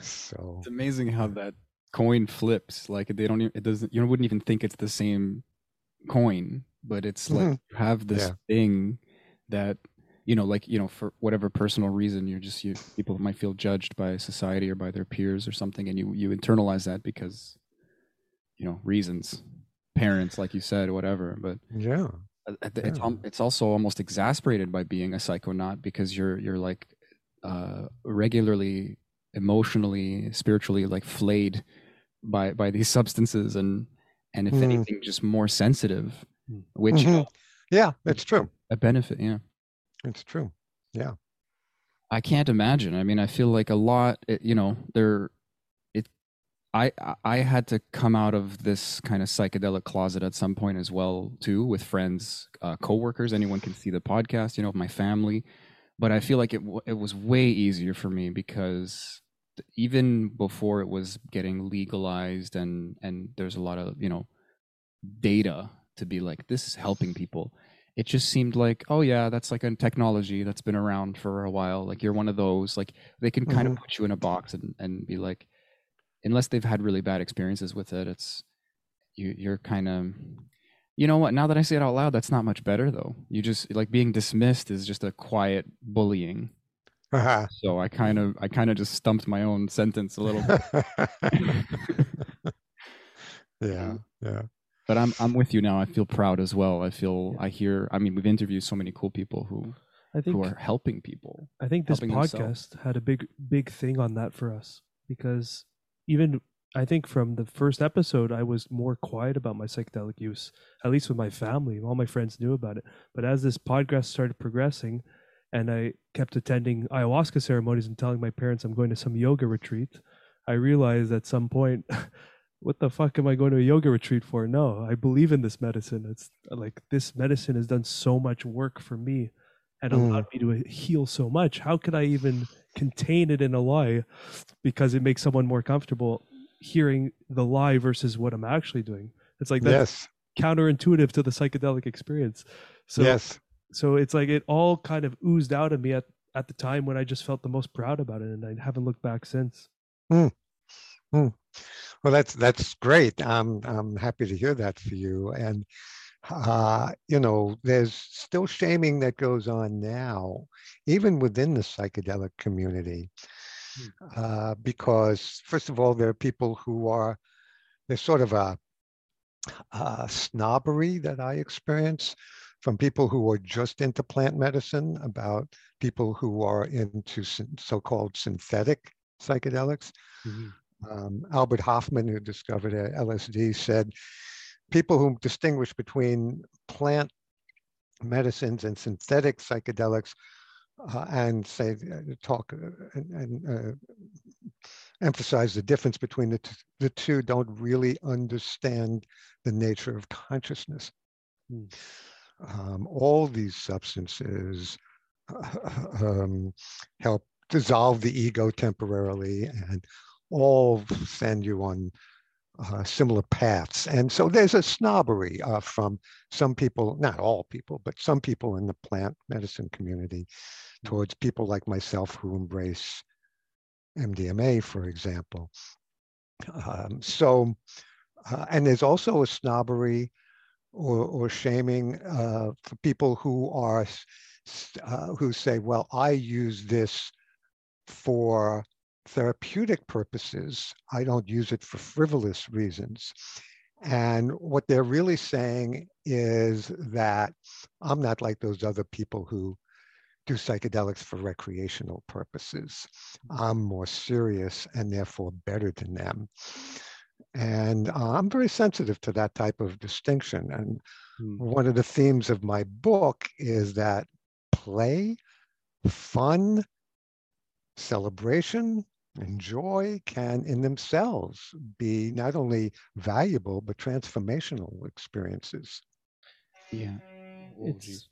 [SPEAKER 5] So
[SPEAKER 2] It's amazing how that coin flips. Like they don't. Even, it doesn't. You wouldn't even think it's the same coin, but it's like
[SPEAKER 5] Mhm.
[SPEAKER 2] you have this
[SPEAKER 5] Yeah.
[SPEAKER 2] thing that you know, like you know, for whatever personal reason, you're just you. People might feel judged by society or by their peers or something, and you you internalize that because you know reasons, parents, like you said, whatever. But
[SPEAKER 5] yeah,
[SPEAKER 2] it's
[SPEAKER 5] Yeah.
[SPEAKER 2] it's also almost exasperated by being a psychonaut because you're you're like uh, regularly emotionally spiritually like flayed by by these substances and and if
[SPEAKER 5] Mm.
[SPEAKER 2] anything just more sensitive
[SPEAKER 1] Mm.
[SPEAKER 2] which
[SPEAKER 5] Mhm. yeah, it's true.
[SPEAKER 2] a benefit yeah
[SPEAKER 5] It's true. Yeah.
[SPEAKER 2] I can't imagine. I mean, I feel like a lot, you know, there, I, I- had to come out of this kind of psychedelic closet at some point as well, too, with friends, uh, coworkers. Anyone can see the podcast, you know, my family. But I feel like it, it was way easier for me because even before it was getting legalized and, and there's a lot of, you know, data to be like, this is helping people it just seemed like oh yeah that's like a technology that's been around for a while like you're one of those like they can kind
[SPEAKER 5] Mhm.
[SPEAKER 2] of put you in a box and, and be like unless they've had really bad experiences with it it's you you're kind of you know what? Now that i say it out loud that's not much better though. You just like being dismissed is just a quiet bullying.
[SPEAKER 5] Uh-huh.
[SPEAKER 2] so i kind of i kind of just stumped my own sentence a little bit.
[SPEAKER 5] Yeah, yeah.
[SPEAKER 2] but i'm i'm with you now. I feel proud as well. I feel i hear i mean we've interviewed so many cool people who
[SPEAKER 1] I think
[SPEAKER 2] who are helping people
[SPEAKER 1] I think this podcast
[SPEAKER 2] themselves.
[SPEAKER 1] had a big big thing on that for us because even I think from the first episode I was more quiet about my psychedelic use at least with my family all my friends knew about it but as this podcast started progressing and I kept attending ayahuasca ceremonies and telling my parents I'm going to some yoga retreat I realized at some point what the fuck am I going to a yoga retreat for no I believe in this medicine it's like this medicine has done so much work for me and
[SPEAKER 5] Mm.
[SPEAKER 1] allowed me to heal so much. How could I even contain it in a lie? Because it makes someone more comfortable hearing the lie versus what I'm actually doing. It's like that's
[SPEAKER 5] yes,
[SPEAKER 1] counterintuitive to the psychedelic experience. So
[SPEAKER 5] yes.
[SPEAKER 1] so it's like it all kind of oozed out of me at, at the time when I just felt the most proud about it and I haven't looked back since. Hmm. Hmm.
[SPEAKER 5] Well, that's that's great. I'm I'm happy to hear that for you. And uh, you know, there's still shaming that goes on now, even within the psychedelic community, uh, because first of all, there are people who are there's sort of a, a snobbery that I experience from people who are just into plant medicine about people who are into so-called synthetic psychedelics. Um, Albert Hofmann, who discovered uh, LSD, said people who distinguish between plant medicines and synthetic psychedelics uh, and say uh, talk uh, and, and uh, emphasize the difference between the, the two don't really understand the nature of consciousness.
[SPEAKER 1] Hmm.
[SPEAKER 5] Um, all these substances um, help dissolve the ego temporarily and all send you on uh, similar paths. And so there's a snobbery uh, from some people, not all people, but some people in the plant medicine community towards people like myself who embrace MDMA, for example. Um, so, uh, and there's also a snobbery or, or shaming uh, for people who are, uh, who say, well, I use this for therapeutic purposes. I don't use it for frivolous reasons. And what they're really saying is that I'm not like those other people who do psychedelics for recreational purposes. I'm more serious and therefore better than them. And uh, I'm very sensitive to that type of distinction. And
[SPEAKER 1] Hmm.
[SPEAKER 5] one of the themes of my book is that play, fun, celebration, and joy can in themselves be not only valuable but transformational experiences.
[SPEAKER 2] Yeah.
[SPEAKER 1] It's-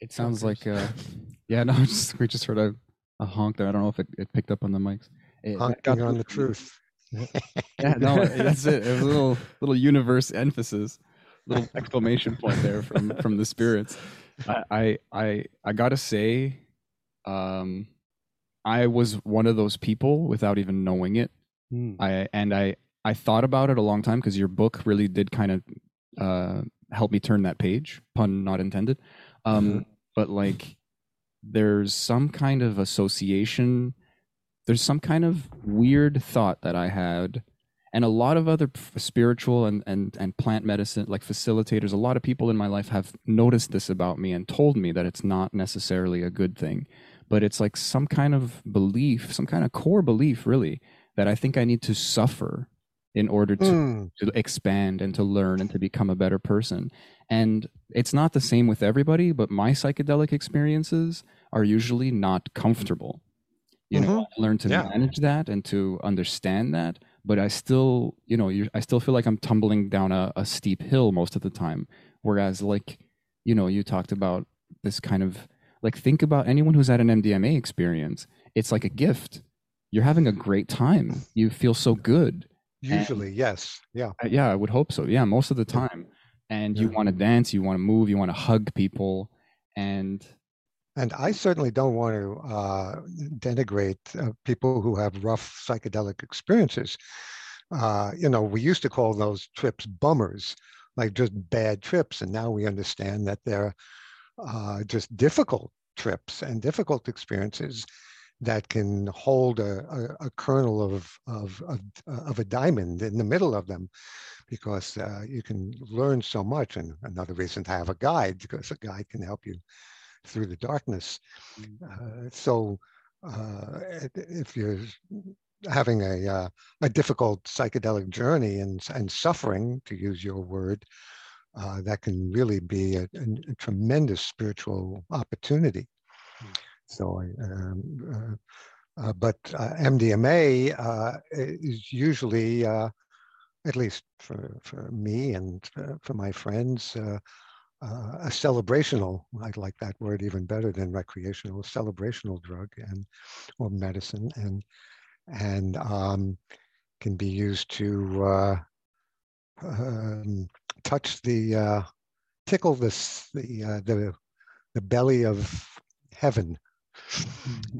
[SPEAKER 2] It sounds like uh yeah, no, just we just heard a, a honk there. I don't know if it, it picked up on the mics. It- that
[SPEAKER 5] Honking on the truth.
[SPEAKER 2] Yeah, no, that's it. It was a little little universe emphasis, little exclamation point there from from the spirits. I I I, I gotta say, um, I was one of those people without even knowing it.
[SPEAKER 1] Hmm.
[SPEAKER 2] I and I I thought about it a long time because your book really did kind of uh, help me turn that page, pun not intended. Um, But like, there's some kind of association. There's some kind of weird thought that I had, and a lot of other spiritual and and and plant medicine like facilitators. A lot of people in my life have noticed this about me and told me that it's not necessarily a good thing but it's like some kind of belief, some kind of core belief, really, that I think I need to suffer in order to,
[SPEAKER 5] Hmm,
[SPEAKER 2] to expand and to learn and to become a better person. And it's not the same with everybody, but my psychedelic experiences are usually not comfortable. You know, I learn to
[SPEAKER 5] Yeah.
[SPEAKER 2] manage that and to understand that, but I still, you know, I still feel like I'm tumbling down a, a steep hill most of the time. Whereas, like, you know, you talked about this kind of like think about anyone who's had an MDMA experience. It's like a gift. You're having a great time. You feel so good.
[SPEAKER 5] usually, yes. Yeah.
[SPEAKER 2] Uh, Yeah, I would hope so. Yeah, most of the
[SPEAKER 5] Yeah.
[SPEAKER 2] time. And you want to dance, you want to move, you want to hug people, and
[SPEAKER 5] And I certainly don't want to uh, denigrate uh, people who have rough psychedelic experiences. Uh, you know, we used to call those trips bummers, like just bad trips. And now we understand that they're uh, just difficult trips and difficult experiences that can hold a, a, a kernel of, of, of, of a diamond in the middle of them because uh, you can learn so much. And another reason to have a guide, because a guide can help you through the darkness. Uh, so uh, if you're having a, uh, a difficult psychedelic journey and, and suffering, to use your word, uh, that can really be a, a- a tremendous spiritual opportunity. So, um, uh, uh, but uh, MDMA uh, is usually, uh, at least for, for me and for my friends, uh, uh, a celebrational, I like that word even better than recreational, a celebrational drug and or medicine and and um, can be used to uh, um, touch the uh, tickle this the uh, the the belly of heaven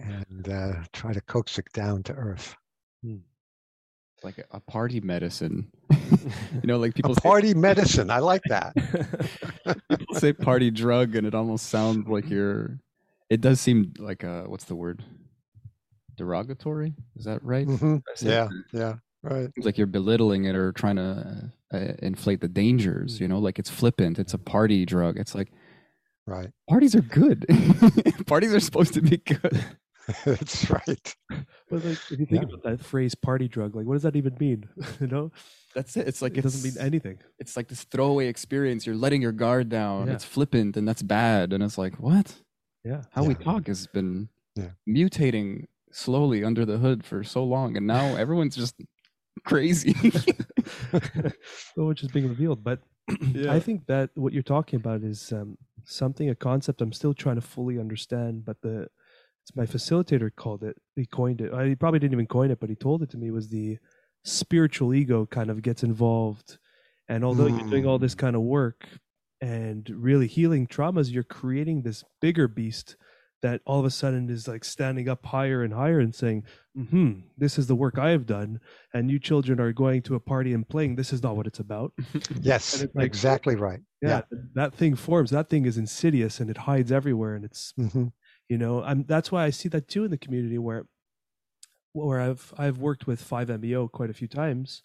[SPEAKER 5] and uh, try to coax it down to earth.
[SPEAKER 2] it's like a, party medicine. you know, like people
[SPEAKER 5] A
[SPEAKER 2] say,
[SPEAKER 5] party medicine, I like that.
[SPEAKER 2] people say party drug, and it almost sounds like you're. It does seem like a what's the word? Derogatory? Is that right?
[SPEAKER 5] Mhm.
[SPEAKER 2] It
[SPEAKER 5] Yeah, yeah, right.
[SPEAKER 2] seems like you're belittling it or trying to uh, inflate the dangers you know like it's flippant it's a party drug it's like
[SPEAKER 5] Right.
[SPEAKER 2] parties are good parties are supposed to be good
[SPEAKER 5] That's right.
[SPEAKER 1] But like, if you think
[SPEAKER 5] Yeah.
[SPEAKER 1] about that phrase "party drug," like, what does that even mean? you know,
[SPEAKER 2] that's it it's like
[SPEAKER 1] it doesn't mean anything.
[SPEAKER 2] it's like this throwaway experience you're letting your guard down
[SPEAKER 1] Yeah.
[SPEAKER 2] it's flippant and that's bad and it's like what
[SPEAKER 1] Yeah,
[SPEAKER 2] how we talk has been
[SPEAKER 5] Yeah.
[SPEAKER 2] mutating slowly under the hood for so long and now everyone's just crazy
[SPEAKER 1] so which is being revealed. But I think that what you're talking about is um, something, a concept I'm still trying to fully understand. But the it's my facilitator called it. He coined it. I, he probably didn't even coin it, but he told it to me. Was the spiritual ego kind of gets involved, and although you're doing all this kind of work and really healing traumas, you're creating this bigger beast that all of a sudden is like standing up higher and higher and saying, "Hmm, this is the work I have done." and you children are going to a party and playing this is not what it's about
[SPEAKER 5] Yes,
[SPEAKER 1] it's like-
[SPEAKER 5] exactly right.
[SPEAKER 1] yeah, that thing forms that thing is insidious and it hides everywhere and it's
[SPEAKER 5] hmm
[SPEAKER 1] you know i'm that's why i see that too in the community where where i've i've worked with 5meo quite a few times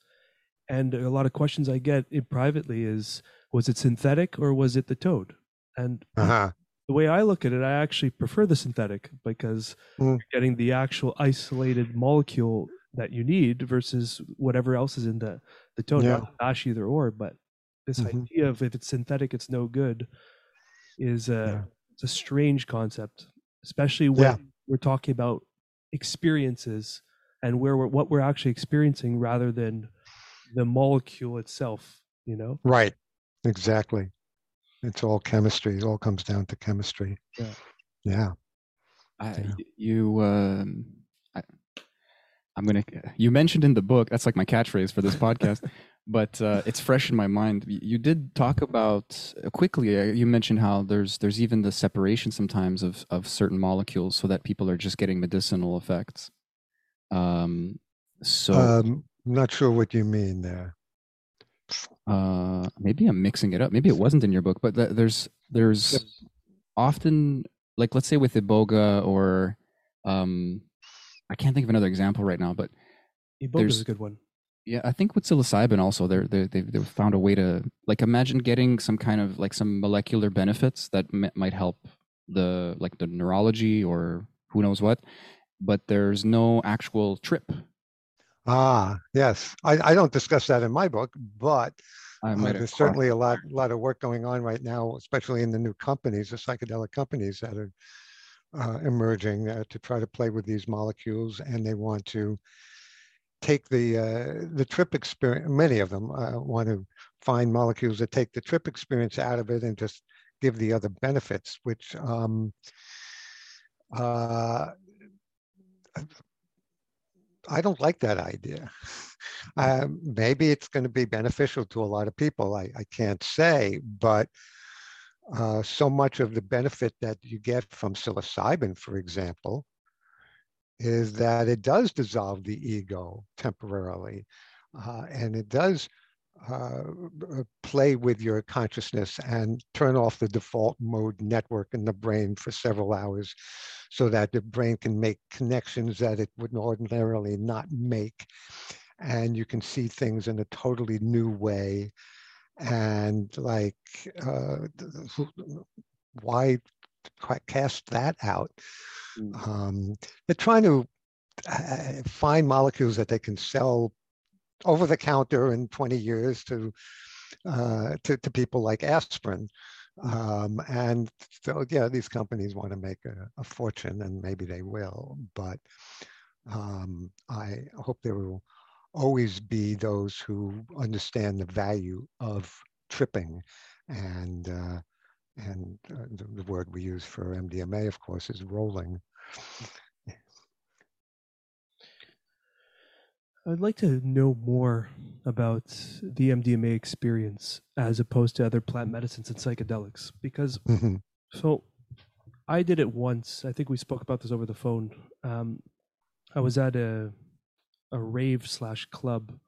[SPEAKER 1] And a lot of questions I get in privately is, was it synthetic or was it the toad? And
[SPEAKER 5] Uh-huh.
[SPEAKER 1] The way I look at it, I actually prefer the synthetic because
[SPEAKER 5] Mm.
[SPEAKER 1] you're getting the actual isolated molecule that you need versus whatever else is in the the toad.
[SPEAKER 5] Yeah.
[SPEAKER 1] Not bash either or, but this
[SPEAKER 5] Mhm.
[SPEAKER 1] idea of if it's synthetic, it's no good is a
[SPEAKER 5] Yeah.
[SPEAKER 1] it's a strange concept, especially when
[SPEAKER 5] Yeah.
[SPEAKER 1] we're talking about experiences and where we're what we're actually experiencing rather than the molecule itself. You know,
[SPEAKER 5] Right. Exactly. It's all chemistry. It all comes down to chemistry.
[SPEAKER 1] Yeah.
[SPEAKER 5] Yeah.
[SPEAKER 2] I,
[SPEAKER 5] Yeah.
[SPEAKER 2] you um I, i'm gonna you mentioned in the book that's like my catchphrase for this podcast but uh, it's fresh in my mind you did talk about uh, quickly uh, you mentioned how there's there's even the separation sometimes of of certain molecules so that people are just getting medicinal effects um so
[SPEAKER 5] Um, I'm not sure what you mean there.
[SPEAKER 2] Uh maybe i'm mixing it up maybe it wasn't in your book but th- there's there's often like let's say with iboga or um i can't think of another example right now but There's-
[SPEAKER 1] is a good one.
[SPEAKER 2] yeah i think with psilocybin also they're, they they've, they've found a way to like imagine getting some kind of like some molecular benefits that m- might help the like the neurology or who knows what but there's no actual trip
[SPEAKER 5] Ah, yes. I, I don't discuss that in my book, but uh, there's certainly a lot, lot of work going on right now, especially in the new companies, the psychedelic companies that are uh, emerging uh, to try to play with these molecules, and they want to take the uh, the trip experience. Many of them uh, want to find molecules that take the trip experience out of it and just give the other benefits, which um, uh, I don't like that idea. Um, maybe it's going to be beneficial to a lot of people. I, I can't say, but uh, so much of the benefit that you get from psilocybin, for example, is that it does dissolve the ego temporarily, uh, and it does uh, uh, play with your consciousness and turn off the default mode network in the brain for several hours so that the brain can make connections that it would ordinarily not make. And you can see things in a totally new way. And like, uh, why cast that out?
[SPEAKER 2] Mm.
[SPEAKER 5] Um, they're trying to uh, find molecules that they can sell over the counter in 20 years to uh, to, to people like aspirin. Um, and so, yeah, these companies want to make a, a fortune, and maybe they will. But um, I hope there will always be those who understand the value of tripping, and uh, and uh, the, the word we use for MDMA, of course, is rolling.
[SPEAKER 1] I'd like to know more about the MDMA experience as opposed to other plant medicines and psychedelics because
[SPEAKER 5] Mhm.
[SPEAKER 1] so I did it once. I think we spoke about this over the phone. Um, I was at a a rave slash club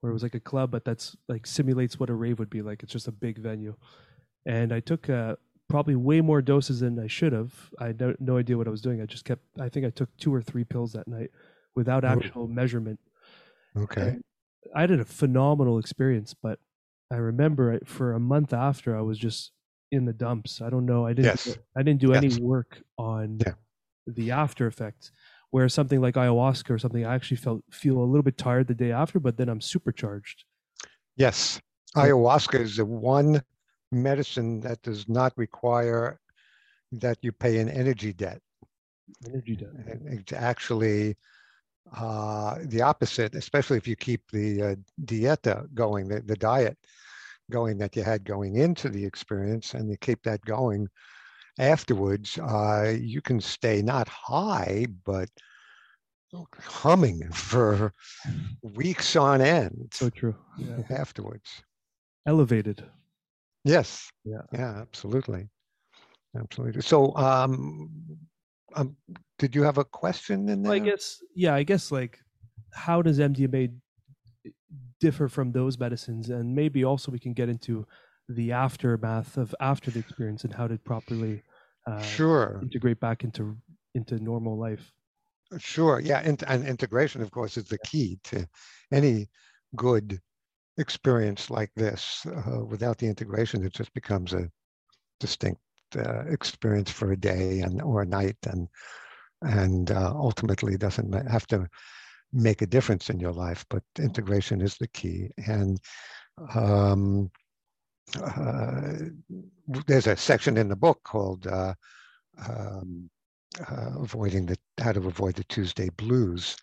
[SPEAKER 1] where it was like a club, but that's like simulates what a rave would be like. It's just a big venue, and I took uh, probably way more doses than I should have. I had no, no idea what I was doing. I just kept. I think I took two or three pills that night without
[SPEAKER 5] Oh.
[SPEAKER 1] actual measurement.
[SPEAKER 5] Okay.
[SPEAKER 1] And I had a phenomenal experience, but I remember I- for a month after I was just in the dumps. I don't know. I didn't.
[SPEAKER 5] Yes.
[SPEAKER 1] do- I didn't do
[SPEAKER 5] Yes.
[SPEAKER 1] any work on
[SPEAKER 5] Yeah.
[SPEAKER 1] the after effects. Where something like ayahuasca or something, I actually felt feel a little bit tired the day after, but then I'm supercharged.
[SPEAKER 5] Yes, ayahuasca is the one medicine that does not require that you pay an energy debt.
[SPEAKER 1] Energy
[SPEAKER 5] debt. It's actually uh, the opposite, especially if you keep the uh, dieta going, the, the diet going that you had going into the experience, and you keep that going afterwards. Uh, you can stay not high, but humming for weeks on end
[SPEAKER 1] So true. Yeah.
[SPEAKER 5] afterwards.
[SPEAKER 1] Elevated.
[SPEAKER 5] Yes.
[SPEAKER 1] Yeah.
[SPEAKER 5] Yeah, absolutely. Absolutely. So, um, um, did you have a question in there?
[SPEAKER 1] Well, I guess, yeah, I guess like, how does MDMA differ from those medicines? And maybe also we can get into the aftermath of after the experience and how to properly uh,
[SPEAKER 5] Sure.
[SPEAKER 1] integrate back into into normal life.
[SPEAKER 5] Sure. Yeah. And, and integration, of course, is the key to any good experience like this. Uh, without the integration, it just becomes a distinct uh, experience for a day and or a night, and and uh, ultimately doesn't have to make a difference in your life. But integration is the key, and um, uh, there's a section in the book called uh, um, uh, "Avoiding the How to Avoid the Tuesday Blues,"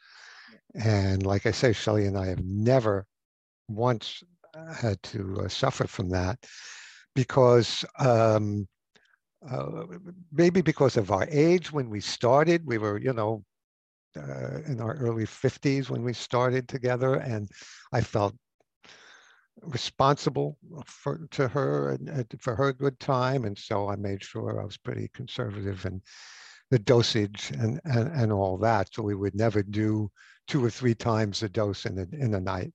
[SPEAKER 5] and like I say, Shelley and I have never once had to uh, suffer from that because um, uh, maybe because of our age when we started, we were, you know, uh, in our early 50s when we started together, and I felt responsible for to her and, and for her good time, and so I made sure I was pretty conservative and the dosage and, and and all that. So we would never do two or three times the dose in a, in a night.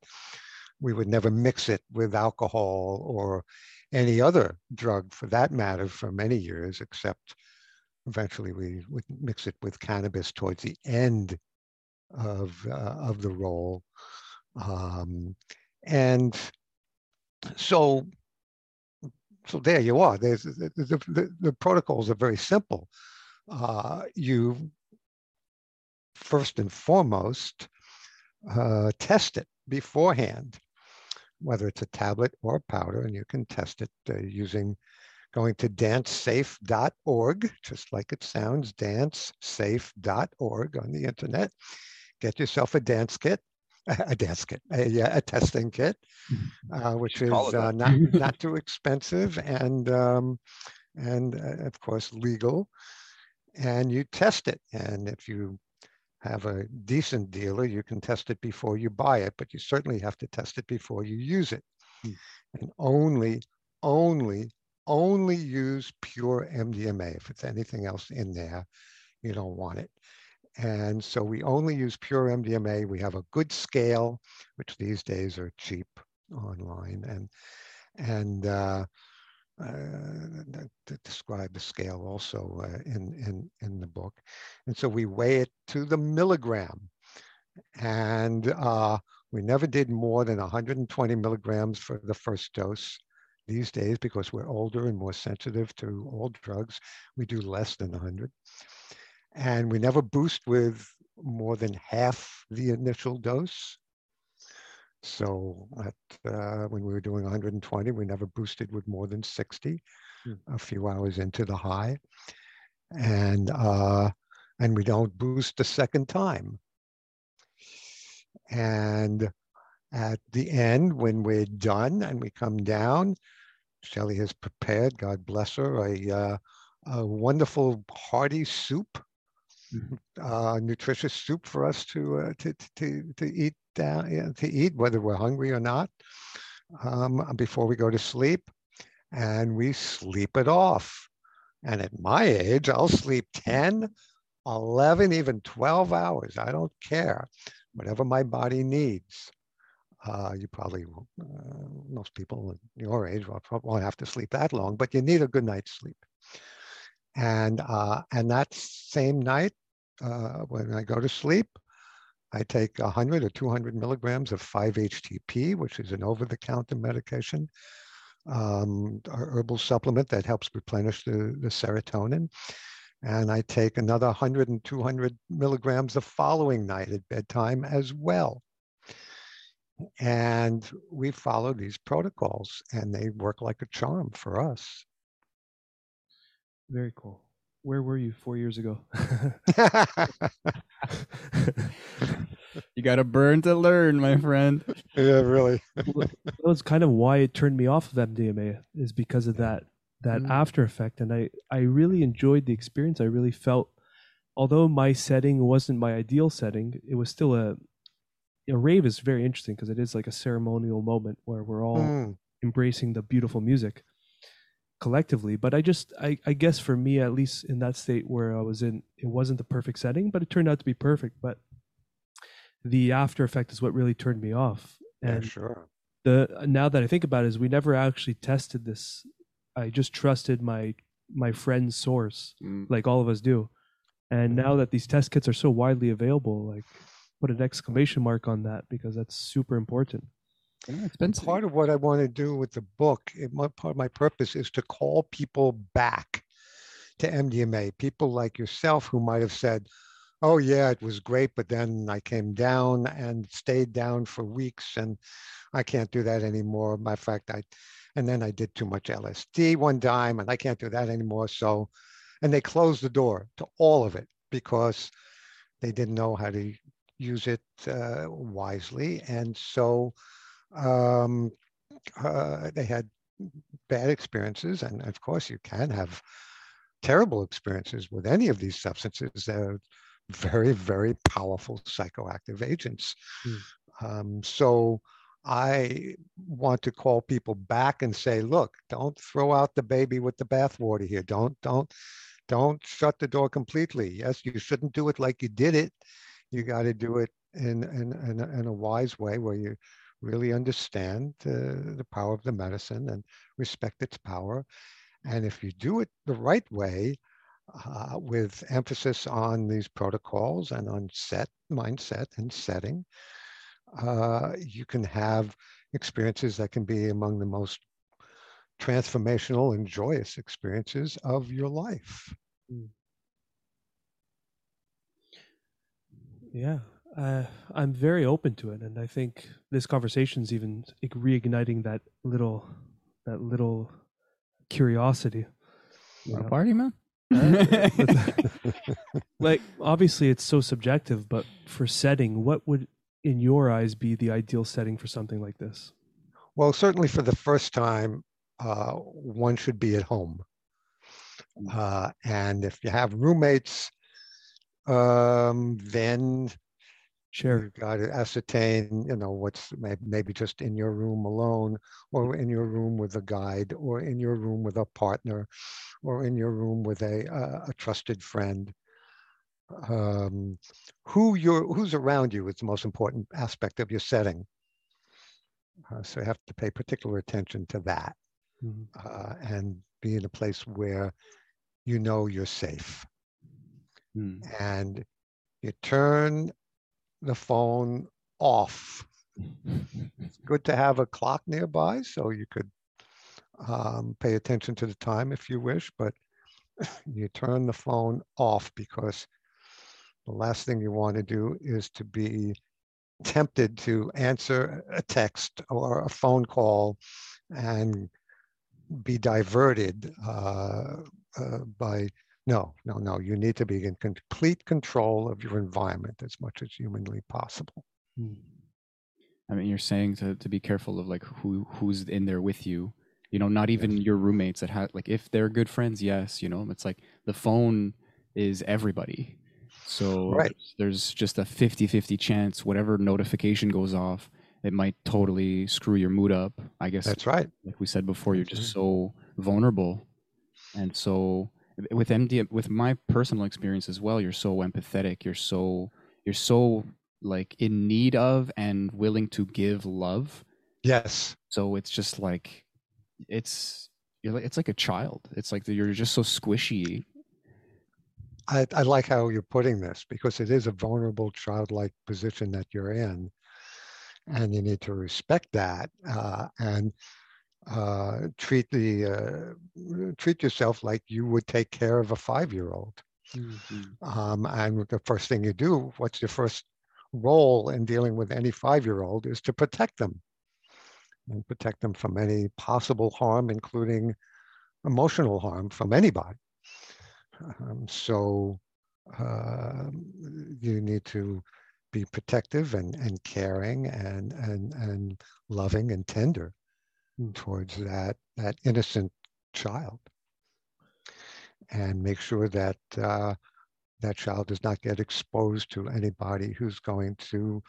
[SPEAKER 5] We would never mix it with alcohol or any other drug for that matter for many years, except eventually we would mix it with cannabis towards the end of, uh, of the roll. Um, and so, so there you are. There's, the, the, the, the protocols are very simple. Uh, you first and foremost uh, test it beforehand whether it's a tablet or a powder, and you can test it uh, using going to dancesafe.org, just like it sounds, dancesafe.org on the internet. Get yourself a dance kit, a dance kit, a, a testing kit, uh, which is uh, not, not too expensive and, um, and uh, of course, legal. And you test it. And if you have a decent dealer, you can test it before you buy it, but you certainly have to test it before you use it.
[SPEAKER 1] Hmm.
[SPEAKER 5] And only, only, only use pure MDMA. If it's anything else in there, you don't want it. And so we only use pure MDMA. We have a good scale, which these days are cheap online, and and uh, uh, to describe the scale also uh, in, in, in the book. And so we weigh it to the milligram. And uh, we never did more than 120 milligrams for the first dose. These days, because we're older and more sensitive to all drugs, we do less than 100. And we never boost with more than half the initial dose. So at, uh, when we were doing 120, we never boosted with more than 60,
[SPEAKER 1] Hmm.
[SPEAKER 5] a few hours into the high. And, uh, and we don't boost the second time. And at the end, when we're done and we come down, Shelley has prepared, God bless her, a, uh, a wonderful hearty soup,
[SPEAKER 1] Mhm.
[SPEAKER 5] uh, nutritious soup for us to, uh, to, to, to eat down, to eat, whether we're hungry or not, um, before we go to sleep. And we sleep it off. And at my age, I'll sleep 10, 11, even 12 hours. I don't care, whatever my body needs. Uh, you probably, uh, most people your age won't have to sleep that long, but you need a good night's sleep. And, uh, and that same night, uh, when I go to sleep, I take 100 or 200 milligrams of 5-HTP, which is an over-the-counter medication, um, herbal supplement that helps replenish the, the serotonin. And I take another 100 and 200 milligrams the following night at bedtime as well. And we follow these protocols and they work like a charm for us.
[SPEAKER 1] Very cool. Where were you four years ago?
[SPEAKER 2] You got to burn to learn, my friend.
[SPEAKER 5] yeah, really.
[SPEAKER 1] that was kind of why it turned me off of MDMA is because of that that
[SPEAKER 2] Mm.
[SPEAKER 1] after effect and I I really enjoyed the experience I really felt although my setting wasn't my ideal setting it was still a a rave is very interesting because it is like a ceremonial moment where we're all
[SPEAKER 5] Mm,
[SPEAKER 1] embracing the beautiful music collectively but I just I I guess for me at least in that state where I was in it wasn't the perfect setting but it turned out to be perfect but the after effect is what really turned me off
[SPEAKER 5] yeah,
[SPEAKER 1] and
[SPEAKER 5] sure.
[SPEAKER 1] the now that I think about it is we never actually tested this. I just trusted my my friend's source,
[SPEAKER 2] Mm.
[SPEAKER 1] like all of us do. And
[SPEAKER 5] Mm-hmm.
[SPEAKER 1] now that these test kits are so widely available, like put an exclamation mark on that because that's super important.
[SPEAKER 2] Yeah, it's been
[SPEAKER 5] part of what I want to do with the book, it, my, part of my purpose is to call people back to MDMA. People like yourself who might have said, "Oh yeah, it was great, but then I came down and stayed down for weeks, and I can't do that anymore." Matter of fact, I, and then I did too much LSD one time, and I can't do that anymore. So, and they closed the door to all of it because they didn't know how to use it uh, wisely, and so um, uh, they had bad experiences, and of course, you can have terrible experiences with any of these substances. They're very, very powerful psychoactive agents. Um, so I want to call people back and say, look, don't throw out the baby with the bathwater here. Don't, don't, don't shut the door completely. Yes, you shouldn't do it like you did it. You got to do it in, in, in, a, in a wise way where you really understand uh, the power of the medicine and respect its power. And if you do it the right way, uh, with emphasis on these protocols and on set mindset and setting, uh, you can have experiences that can be among the most transformational and joyous experiences of your life.
[SPEAKER 1] Yeah, uh, I'm very open to it, and I think this conversation's even reigniting that little, that little curiosity. you
[SPEAKER 2] Want a
[SPEAKER 1] know?
[SPEAKER 2] party, man?
[SPEAKER 1] like obviously it's so subjective, but for setting, what would in your eyes be the ideal setting for something like this?
[SPEAKER 5] Well, certainly for the first time, uh, one should be at home. Uh, and if you have roommates, um, then
[SPEAKER 1] Sure.
[SPEAKER 5] You've got to ascertain, you know, what's may- maybe just in your room alone, or in your room with a guide, or in your room with a partner, or in your room with a a, a trusted friend. Um, who you're who's around you is the most important aspect of your setting. Uh, so you have to pay particular attention to that,
[SPEAKER 1] Mhm.
[SPEAKER 5] uh, and be in a place where you know you're safe
[SPEAKER 2] Hmm.
[SPEAKER 5] and you turn the phone off. It's good to have a clock nearby so you could um, pay attention to the time if you wish, but you turn the phone off because the last thing you want to do is to be tempted to answer a text or a phone call and be diverted uh, uh, by no, no, no. You need to be in complete control of your environment as much as humanly possible.
[SPEAKER 1] Mm.
[SPEAKER 2] I mean, you're saying to, to be careful of like who who's in there with you. You know, not even your roommates that have like if they're good friends, yes. You know, it's like the phone is everybody. So
[SPEAKER 5] Right.
[SPEAKER 2] there's just a 50-50 chance whatever notification goes off, it might totally screw your mood up. I guess
[SPEAKER 5] That's right.
[SPEAKER 2] like we said before, you're just
[SPEAKER 5] Mhm.
[SPEAKER 2] so vulnerable, and so with MD, with my personal experience as well, you're so empathetic. You're so you're so like in need of and willing to give love.
[SPEAKER 5] Yes.
[SPEAKER 2] So it's just like it's you're like, it's like a child. It's like you're just so squishy.
[SPEAKER 5] I, I like how you're putting this because it is a vulnerable childlike position that you're in. And you need to respect that uh, and uh, treat the uh, treat yourself like you would take care of a five-year-old.
[SPEAKER 1] Mm.
[SPEAKER 5] Um, and the first thing you do, what's your first role in dealing with any five-year-old is to protect them and protect them from any possible harm, including emotional harm from anybody. Um, so uh, you need to be protective and, and caring and, and, and loving and tender. Towards that, that innocent child. And make sure that uh, that child does not get exposed to anybody who's going to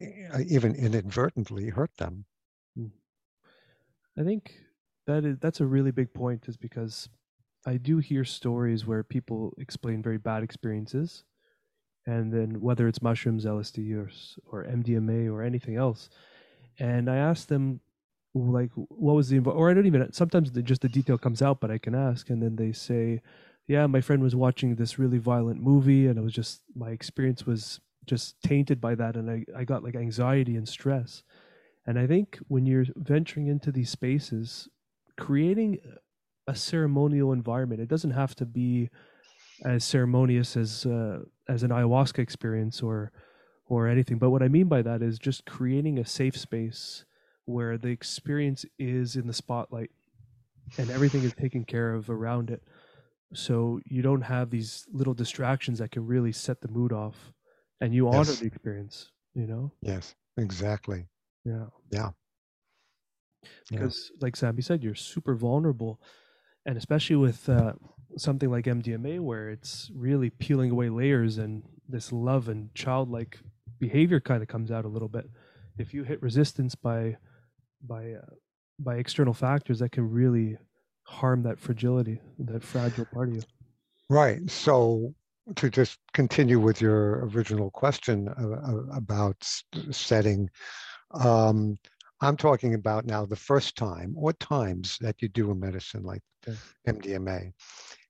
[SPEAKER 5] uh, even inadvertently hurt them.
[SPEAKER 1] I think that is that's a really big point, is because I do hear stories where people explain very bad experiences, and then whether it's mushrooms, LSD, or or MDMA or anything else, and I ask them like what was the or I don't even sometimes the, just the detail comes out, but I can ask, and then they say, yeah, my friend was watching this really violent movie, and it was just my experience was just tainted by that, and I I got like anxiety and stress. And I think when you're venturing into these spaces, creating a ceremonial environment, it doesn't have to be as ceremonious as uh, as an ayahuasca experience or or anything. But what I mean by that is just creating a safe space where the experience is in the spotlight and everything is taken care of around it. So you don't have these little distractions that can really set the mood off and you honor
[SPEAKER 5] Yes.
[SPEAKER 1] the experience, you know?
[SPEAKER 5] Yes, exactly.
[SPEAKER 1] Yeah.
[SPEAKER 5] Yeah. Yeah.
[SPEAKER 1] Because, like Sammy said, you're super vulnerable. And especially with uh, something like MDMA, where it's really peeling away layers and this love and childlike behavior kind of comes out a little bit. If you hit resistance by by uh, by external factors, that can really harm that fragility, that fragile part of you.
[SPEAKER 5] Right. So to just continue with your original question about setting, um, I'm talking about now the first time or times that you do a medicine like
[SPEAKER 1] Okay.
[SPEAKER 5] MDMA.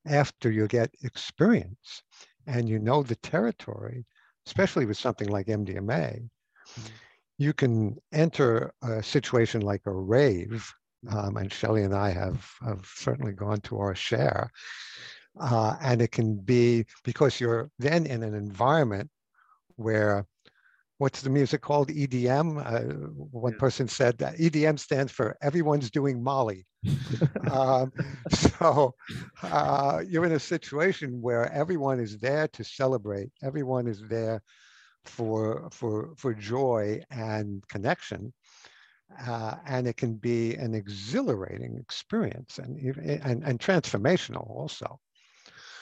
[SPEAKER 5] After you get experience and you know the territory, especially with something like MDMA, you can enter a situation like a rave. Um, and Shelley and I have, have certainly gone to our share. Uh, and it can be because you're then in an environment where what's the music called EDM? Uh, one
[SPEAKER 1] Yeah.
[SPEAKER 5] person said that EDM stands for everyone's doing Molly. um, so uh, you're in a situation where everyone is there to celebrate. Everyone is there for for for joy and connection. Uh, and it can be an exhilarating experience and, and, and transformational also.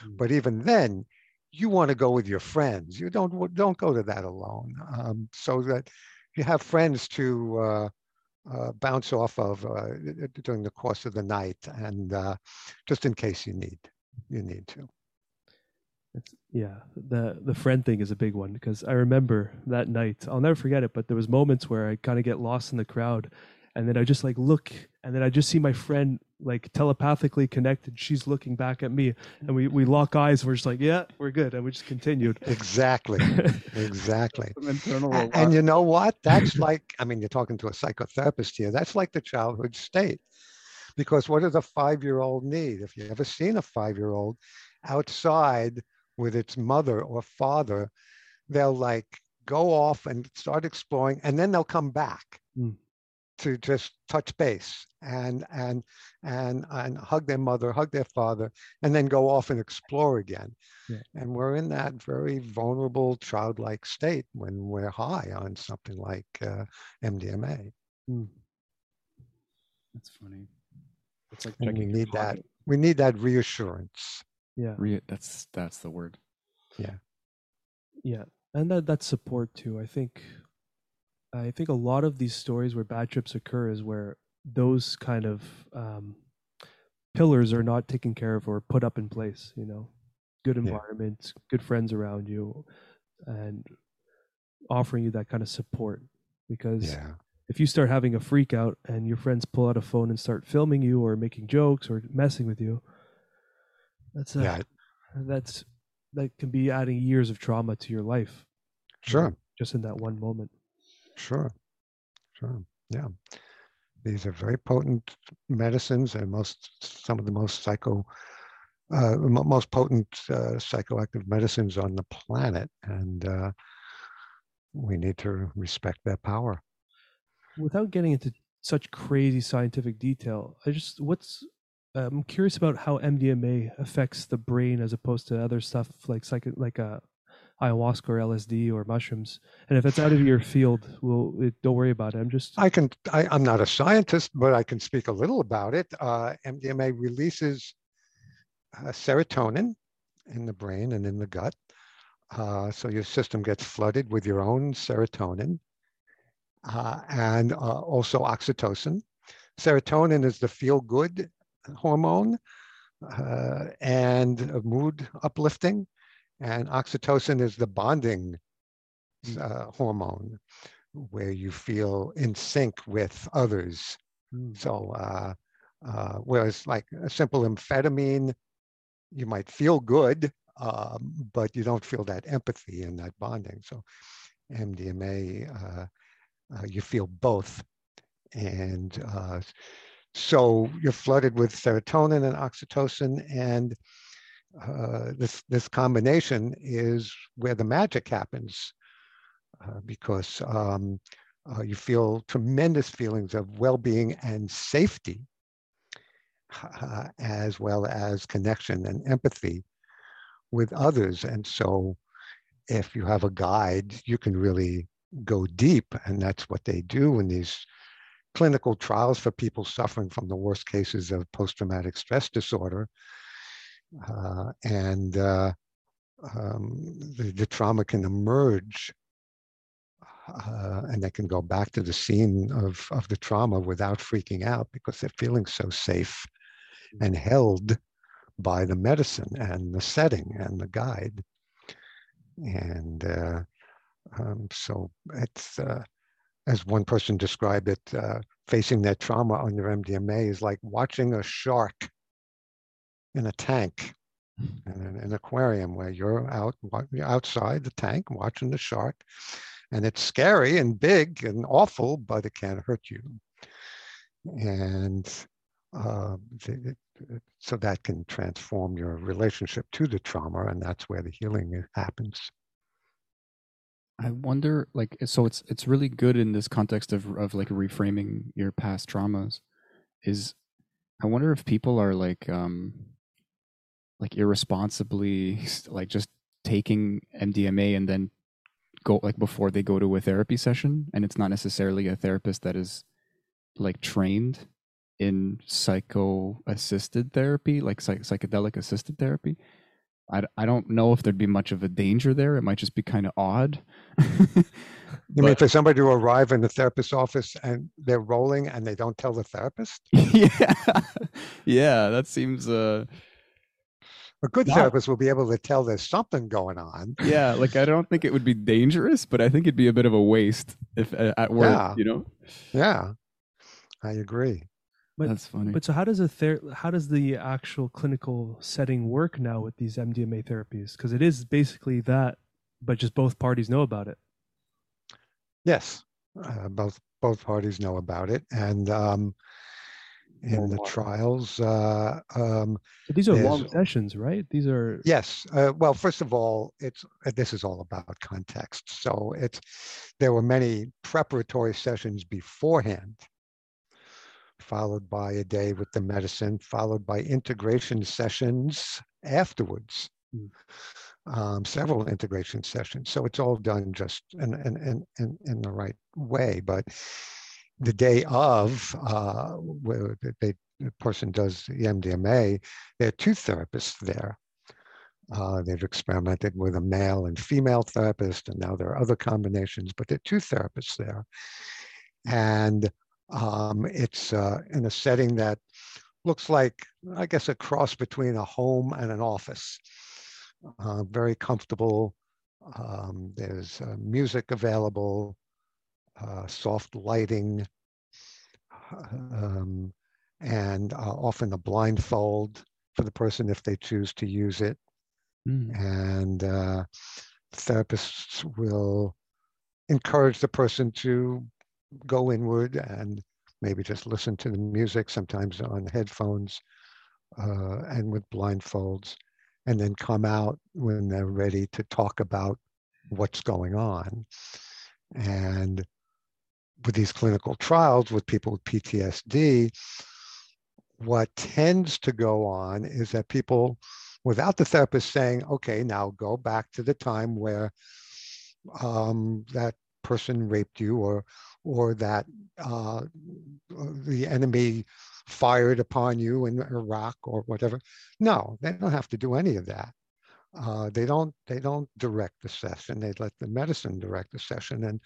[SPEAKER 1] Mm.
[SPEAKER 5] But even then, you want to go with your friends. You don't don't go to that alone. Um, so that you have friends to uh, uh, bounce off of uh, during the course of the night, and uh, just in case you need you need to.
[SPEAKER 1] It's, yeah, the the friend thing is a big one because I remember that night. I'll never forget it. But there was moments where I kind of get lost in the crowd, and then I just like look, and then I just see my friend like telepathically connected. She's looking back at me, and we we lock eyes. We're just like, yeah, we're good, and we just continued.
[SPEAKER 5] Exactly, exactly.
[SPEAKER 2] Some
[SPEAKER 5] And you know what? That's like, I mean, you're talking to a psychotherapist here. That's like the childhood state. Because what does a five year old need? If you've ever seen a five year old outside with its mother or father, they'll like go off and start exploring, and then they'll come back
[SPEAKER 1] Mm.
[SPEAKER 5] to just touch base and and and and hug their mother, hug their father, and then go off and explore again.
[SPEAKER 1] Yeah.
[SPEAKER 5] And we're in that very vulnerable, childlike state when we're high on something like uh, MDMA.
[SPEAKER 1] Mm.
[SPEAKER 2] That's funny. It's like
[SPEAKER 5] we need that. We need that reassurance.
[SPEAKER 1] Yeah,
[SPEAKER 2] Re- that's that's the word.
[SPEAKER 1] yeah, yeah and that that support too. I think, I think a lot of these stories where bad trips occur is where those kind of um, pillars are not taken care of or put up in place. You know, good
[SPEAKER 5] Yeah.
[SPEAKER 1] environment, good friends around you, and offering you that kind of support. Because
[SPEAKER 5] Yeah.
[SPEAKER 1] if you start having a freak out and your friends pull out a phone and start filming you or making jokes or messing with you, that's a,
[SPEAKER 5] Yeah.
[SPEAKER 1] that's that can be adding years of trauma to your life
[SPEAKER 5] Sure.
[SPEAKER 1] just in that one moment.
[SPEAKER 5] Sure. Sure. Yeah. These are very potent medicines and most some of the most psycho uh, most potent uh, psychoactive medicines on the planet, and uh, we need to respect their power.
[SPEAKER 1] Without getting into such crazy scientific detail, I just what's I'm curious about how MDMA affects the brain as opposed to other stuff like psych like uh, ayahuasca or LSD or mushrooms. And if it's out of your field, well, it, don't worry about it. I'm just
[SPEAKER 5] I can. I, I'm not a scientist, but I can speak a little about it. Uh, MDMA releases uh, serotonin in the brain and in the gut, uh, so your system gets flooded with your own serotonin, uh, and uh, also oxytocin. Serotonin is the feel-good hormone uh, and mood uplifting, and oxytocin is the bonding uh, hormone where you feel in sync with others.
[SPEAKER 1] Mm.
[SPEAKER 5] So, uh, uh, whereas like a simple amphetamine, you might feel good, um, but you don't feel that empathy and that bonding. So, MDMA, uh, uh, you feel both And uh, so you're flooded with serotonin and oxytocin, and uh, this this combination is where the magic happens, uh, because um, uh, you feel tremendous feelings of well-being and safety, uh, as well as connection and empathy with others. And so, if you have a guide, you can really go deep, and that's what they do in these clinical trials for people suffering from the worst cases of post-traumatic stress disorder. Uh, and uh, um, the, the, trauma can emerge uh, and they can go back to the scene of, of the trauma without freaking out because they're feeling so safe and held by the medicine and the setting and the guide. And uh, um, so it's, uh, as one person described it, uh, facing that trauma under MDMA is like watching a shark in a tank, in an, an aquarium where you're out you're outside the tank watching the shark, and it's scary and big and awful, but it can't hurt you. And uh, so that can transform your relationship to the trauma, and that's where the healing happens.
[SPEAKER 2] I wonder, like, so it's it's really good in this context of of like reframing your past traumas. Is I wonder if people are like um like irresponsibly like just taking MDMA and then go like before they go to a therapy session, and it's not necessarily a therapist that is like trained in psycho assisted therapy, like psych- psychedelic assisted therapy. I, I don't know if there'd be much of a danger there. It might just be kind of odd.
[SPEAKER 5] You mean for somebody to arrive in the therapist's office and they're rolling and they don't tell the therapist?
[SPEAKER 2] yeah, yeah, that seems. Uh,
[SPEAKER 5] a good therapist will be able to tell there's something going on.
[SPEAKER 2] Yeah, like I don't think it would be dangerous, but I think it'd be a bit of a waste if uh, at work,
[SPEAKER 5] Yeah.
[SPEAKER 2] you know.
[SPEAKER 5] Yeah, I agree.
[SPEAKER 1] But-
[SPEAKER 2] That's funny.
[SPEAKER 1] But so how does a ther- how does the actual clinical setting work now with these MDMA therapies? Because it is basically that, but just both parties know about it.
[SPEAKER 5] Yes, uh, both both parties know about it, and um, in the trials, uh, um,
[SPEAKER 1] So these are long sessions, right? These are
[SPEAKER 5] Yes. Uh, well, first of all, it's uh, this is all about context. So it's there were many preparatory sessions beforehand, followed by a day with the medicine, followed by integration sessions afterwards.
[SPEAKER 1] Mm.
[SPEAKER 5] Um, several integration sessions. So it's all done just in in in in, in the right way. But the day of, uh, where they, the person does the MDMA, there are two therapists there. Uh, they've experimented with a male and female therapist, and now there are other combinations, but there are two therapists there. And um, it's uh, in a setting that looks like, I guess, a cross between a home and an office. Uh, very comfortable. Um, there's uh, music available, uh, soft lighting, um, and uh, often a blindfold for the person if they choose to use it
[SPEAKER 2] Mm.
[SPEAKER 5] and uh, therapists will encourage the person to go inward and maybe just listen to the music sometimes on headphones uh, and with blindfolds and then come out when they're ready to talk about what's going on. And with these clinical trials with people with ptsd what tends to go on is that people without the therapist saying, okay, now go back to the time where um, that person raped you or or that uh, the enemy fired upon you in Iraq or whatever. No, they don't have to do any of that. Uh, they don't they don't direct the session. They let the medicine direct the session. And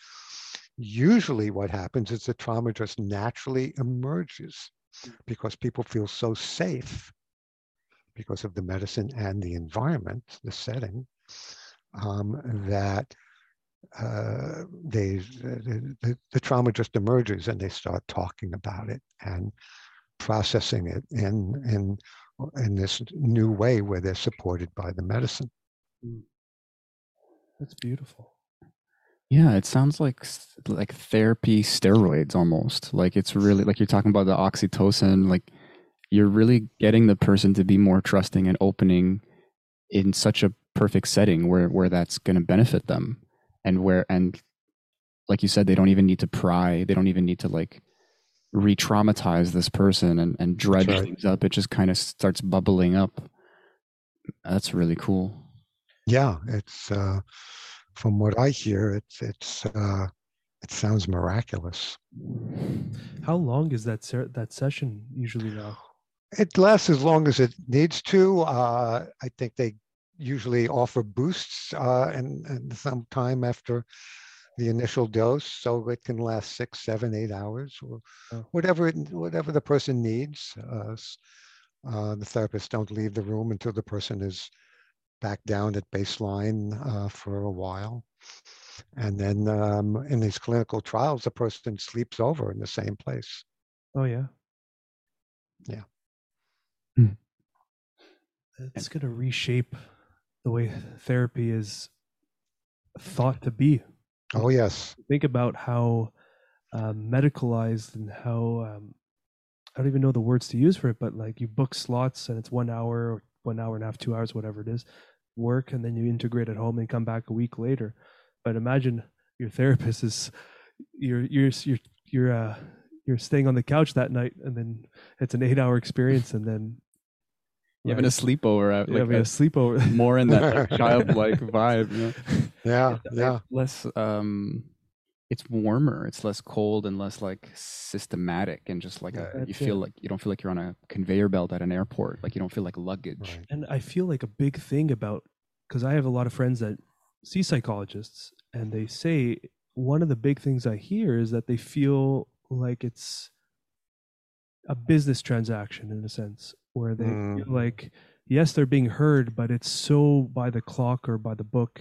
[SPEAKER 5] usually what happens is the trauma just naturally emerges because people feel so safe because of the medicine and the environment, the setting, um, that uh, they the, the, the trauma just emerges and they start talking about it and processing it in in in this new way where they're supported by the medicine.
[SPEAKER 1] that's beautiful.
[SPEAKER 2] Yeah, it sounds like like therapy steroids almost. Like it's really like you're talking about the oxytocin. Like you're really getting the person to be more trusting and opening in such a perfect setting where where that's going to benefit them, and where and like you said, they don't even need to pry. They don't even need to like re-traumatize this person and and dredge
[SPEAKER 5] right.
[SPEAKER 2] things up. It just kind of starts bubbling up. That's really cool.
[SPEAKER 5] Yeah, it's uh, from what I hear, it's it's uh, it sounds miraculous.
[SPEAKER 1] How long is that ser- that session usually now?
[SPEAKER 5] It lasts as long as it needs to. Uh, I think they usually offer boosts uh, and, and some time after the initial dose, so it can last six, seven, eight hours, or
[SPEAKER 1] Oh.
[SPEAKER 5] whatever it, whatever the person needs. Uh, uh, the therapists don't leave the room until the person is back down at baseline uh, for a while. And then um, in these clinical trials, the person sleeps over in the same place.
[SPEAKER 1] Oh yeah.
[SPEAKER 5] Yeah.
[SPEAKER 2] Hmm.
[SPEAKER 1] It's gonna reshape the way therapy is thought to be.
[SPEAKER 5] Oh, yes.
[SPEAKER 1] Think about how um, medicalized and how um, I don't even know the words to use for it, but like you book slots and it's one hour or one hour and a half, two hours, whatever it is, work, and then you integrate at home and come back a week later. But imagine your therapist is you're you're you're you're uh, you're staying on the couch that night, and then it's an eight-hour experience, and then
[SPEAKER 2] You having a sleepover, uh,
[SPEAKER 1] yeah,
[SPEAKER 2] like
[SPEAKER 1] we
[SPEAKER 2] a-
[SPEAKER 1] a sleepover.
[SPEAKER 2] more in that like, childlike vibe. You know?
[SPEAKER 5] Yeah, yeah.
[SPEAKER 2] less um it's warmer it's less cold and less like systematic and just like a you feel
[SPEAKER 1] it.
[SPEAKER 2] like you don't feel like you're on a conveyor belt at an airport like you don't feel like luggage
[SPEAKER 5] Right.
[SPEAKER 1] And I feel like a big thing about because I have a lot of friends that see psychologists, and they say one of the big things I hear is that they feel like it's a business transaction in a sense, where they
[SPEAKER 5] Mm.
[SPEAKER 1] feel like yes, they're being heard, but it's so by the clock or by the book.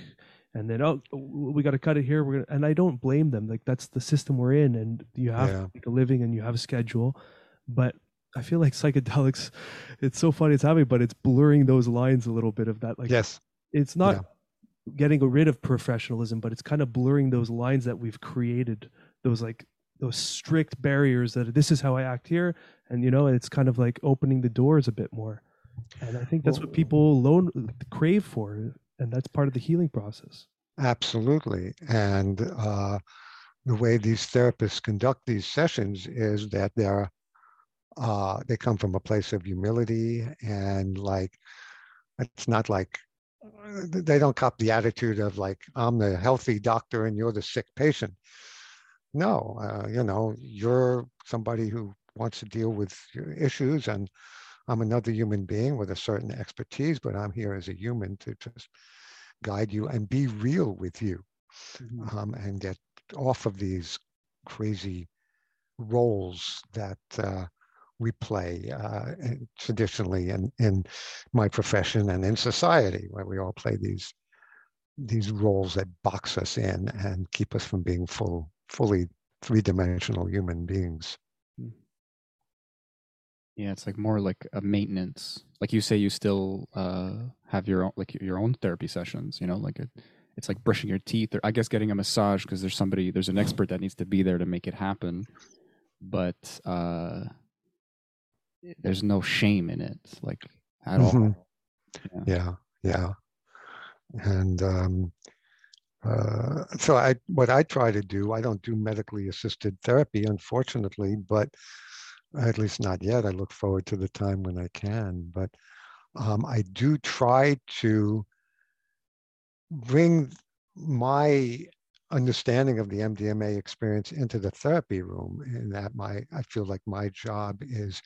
[SPEAKER 1] And then oh, we got to cut it here. We're gonna, and I don't blame them. Like that's the system we're in, and you have
[SPEAKER 5] Yeah.
[SPEAKER 1] to make a living and you have a schedule. But I feel like psychedelics, it's so funny it's happening, but it's blurring those lines a little bit of that. Like
[SPEAKER 5] Yes.
[SPEAKER 1] it's not getting rid of professionalism, but it's kind of blurring those lines that we've created, those like those strict barriers that this is how I act here, and you know, it's kind of like opening the doors a bit more. And I think that's what people loan crave for, and that's part of the healing process.
[SPEAKER 5] Absolutely. And uh, the way these therapists conduct these sessions is that they're uh, they come from a place of humility and like it's not like uh, they don't cop the attitude of like I'm the healthy doctor and you're the sick patient. No, uh, you know, you're somebody who wants to deal with your issues and I'm another human being with a certain expertise, but I'm here as a human to just guide you and be real with you um, and get off of these crazy roles that uh, we play uh, traditionally in, in my profession and in society, where we all play these these roles that box us in and keep us from being full, fully three-dimensional human beings.
[SPEAKER 2] yeah it's like more like a maintenance like you say you still uh have your own like your own therapy sessions you know like it, it's like brushing your teeth or i guess getting a massage because there's somebody there's an expert that needs to be there to make it happen but uh there's no shame in it like at all
[SPEAKER 5] Mhm.
[SPEAKER 2] Yeah.
[SPEAKER 5] Yeah, yeah. And um, uh, so I, what I try to do, I don't do medically assisted therapy, unfortunately, but at least not yet. I look forward to the time when I can. But um, I do try to bring my understanding of the MDMA experience into the therapy room. In that my, I feel like my job is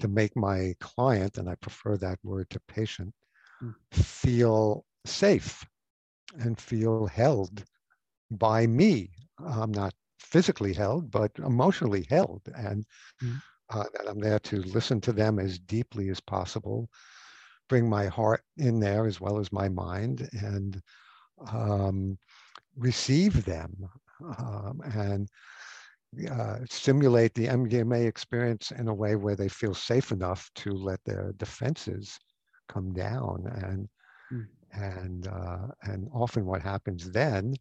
[SPEAKER 5] to make my client, and I prefer that word to patient,
[SPEAKER 2] Mm.
[SPEAKER 5] feel safe and feel held by me. I'm not physically held, but emotionally held, and
[SPEAKER 1] Mm.
[SPEAKER 5] uh, that I'm there to listen to them as deeply as possible, bring my heart in there as well as my mind, and um, receive them um, and uh, stimulate the MDMA experience in a way where they feel safe enough to let their defenses come down and
[SPEAKER 2] Mm.
[SPEAKER 5] And uh, and often what happens then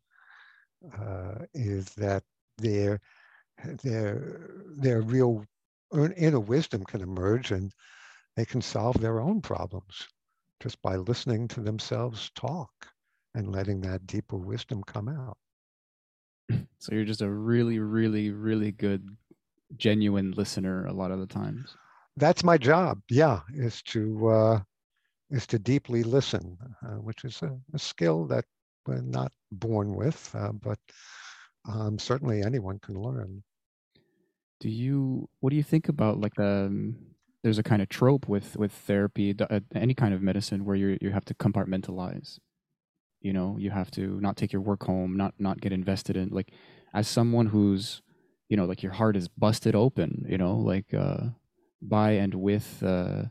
[SPEAKER 5] uh, is that their their their real inner- inner wisdom can emerge and they can solve their own problems just by listening to themselves talk and letting that deeper wisdom come out.
[SPEAKER 2] So you're just a really, really, really good, genuine listener a lot of the times.
[SPEAKER 5] That's my job. Yeah, is to uh, is to deeply listen, uh, which is a, a skill that we're not born with, uh, but um, certainly anyone can learn.
[SPEAKER 2] Do you? What do you think about like the? um, There's a kind of trope with with therapy, uh, any kind of medicine, where you you have to compartmentalize. You know, you have to not take your work home, not not get invested in. Like, as someone who's, you know, like your heart is busted open. You know, like uh, by and with uh,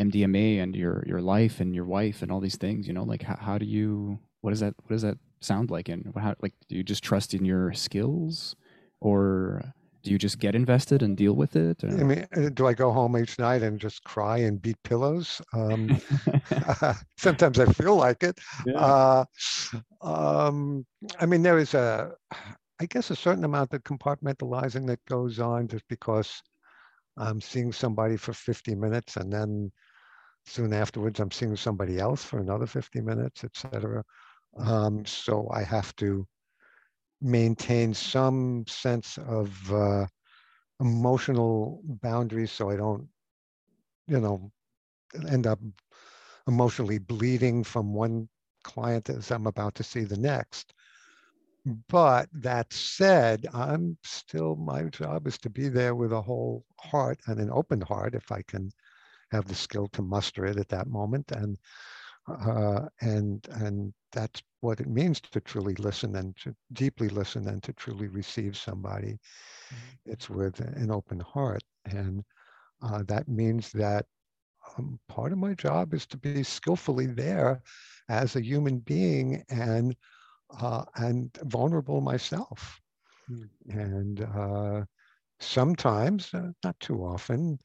[SPEAKER 2] MDMA and your your life and your wife and all these things. You know, like how how do you? What does that What does that sound like? And how like do you just trust in your skills, or do you just get invested and deal with it?
[SPEAKER 5] I mean, uh, do I go home each night and just cry and beat pillows? Um, sometimes I feel like it. Uh, um, I mean, there is a, I guess, a certain amount of compartmentalizing that goes on just because I'm seeing somebody for 50 minutes and then soon afterwards I'm seeing somebody else for another 50 minutes, etc. Um, so I have to maintain some sense of uh, emotional boundaries so I don't, you know, end up emotionally bleeding from one client as I'm about to see the next. But that said, I'm still, my job is to be there with a whole heart and an open heart if I can have the skill to muster it at that moment. And uh, and and that's what it means to truly listen and to deeply listen and to truly receive somebody. It's with an open heart, and uh, that means that um, part of my job is to be skillfully there as a human being and uh, and vulnerable myself.
[SPEAKER 1] Hmm.
[SPEAKER 5] And uh, sometimes, uh, not too often,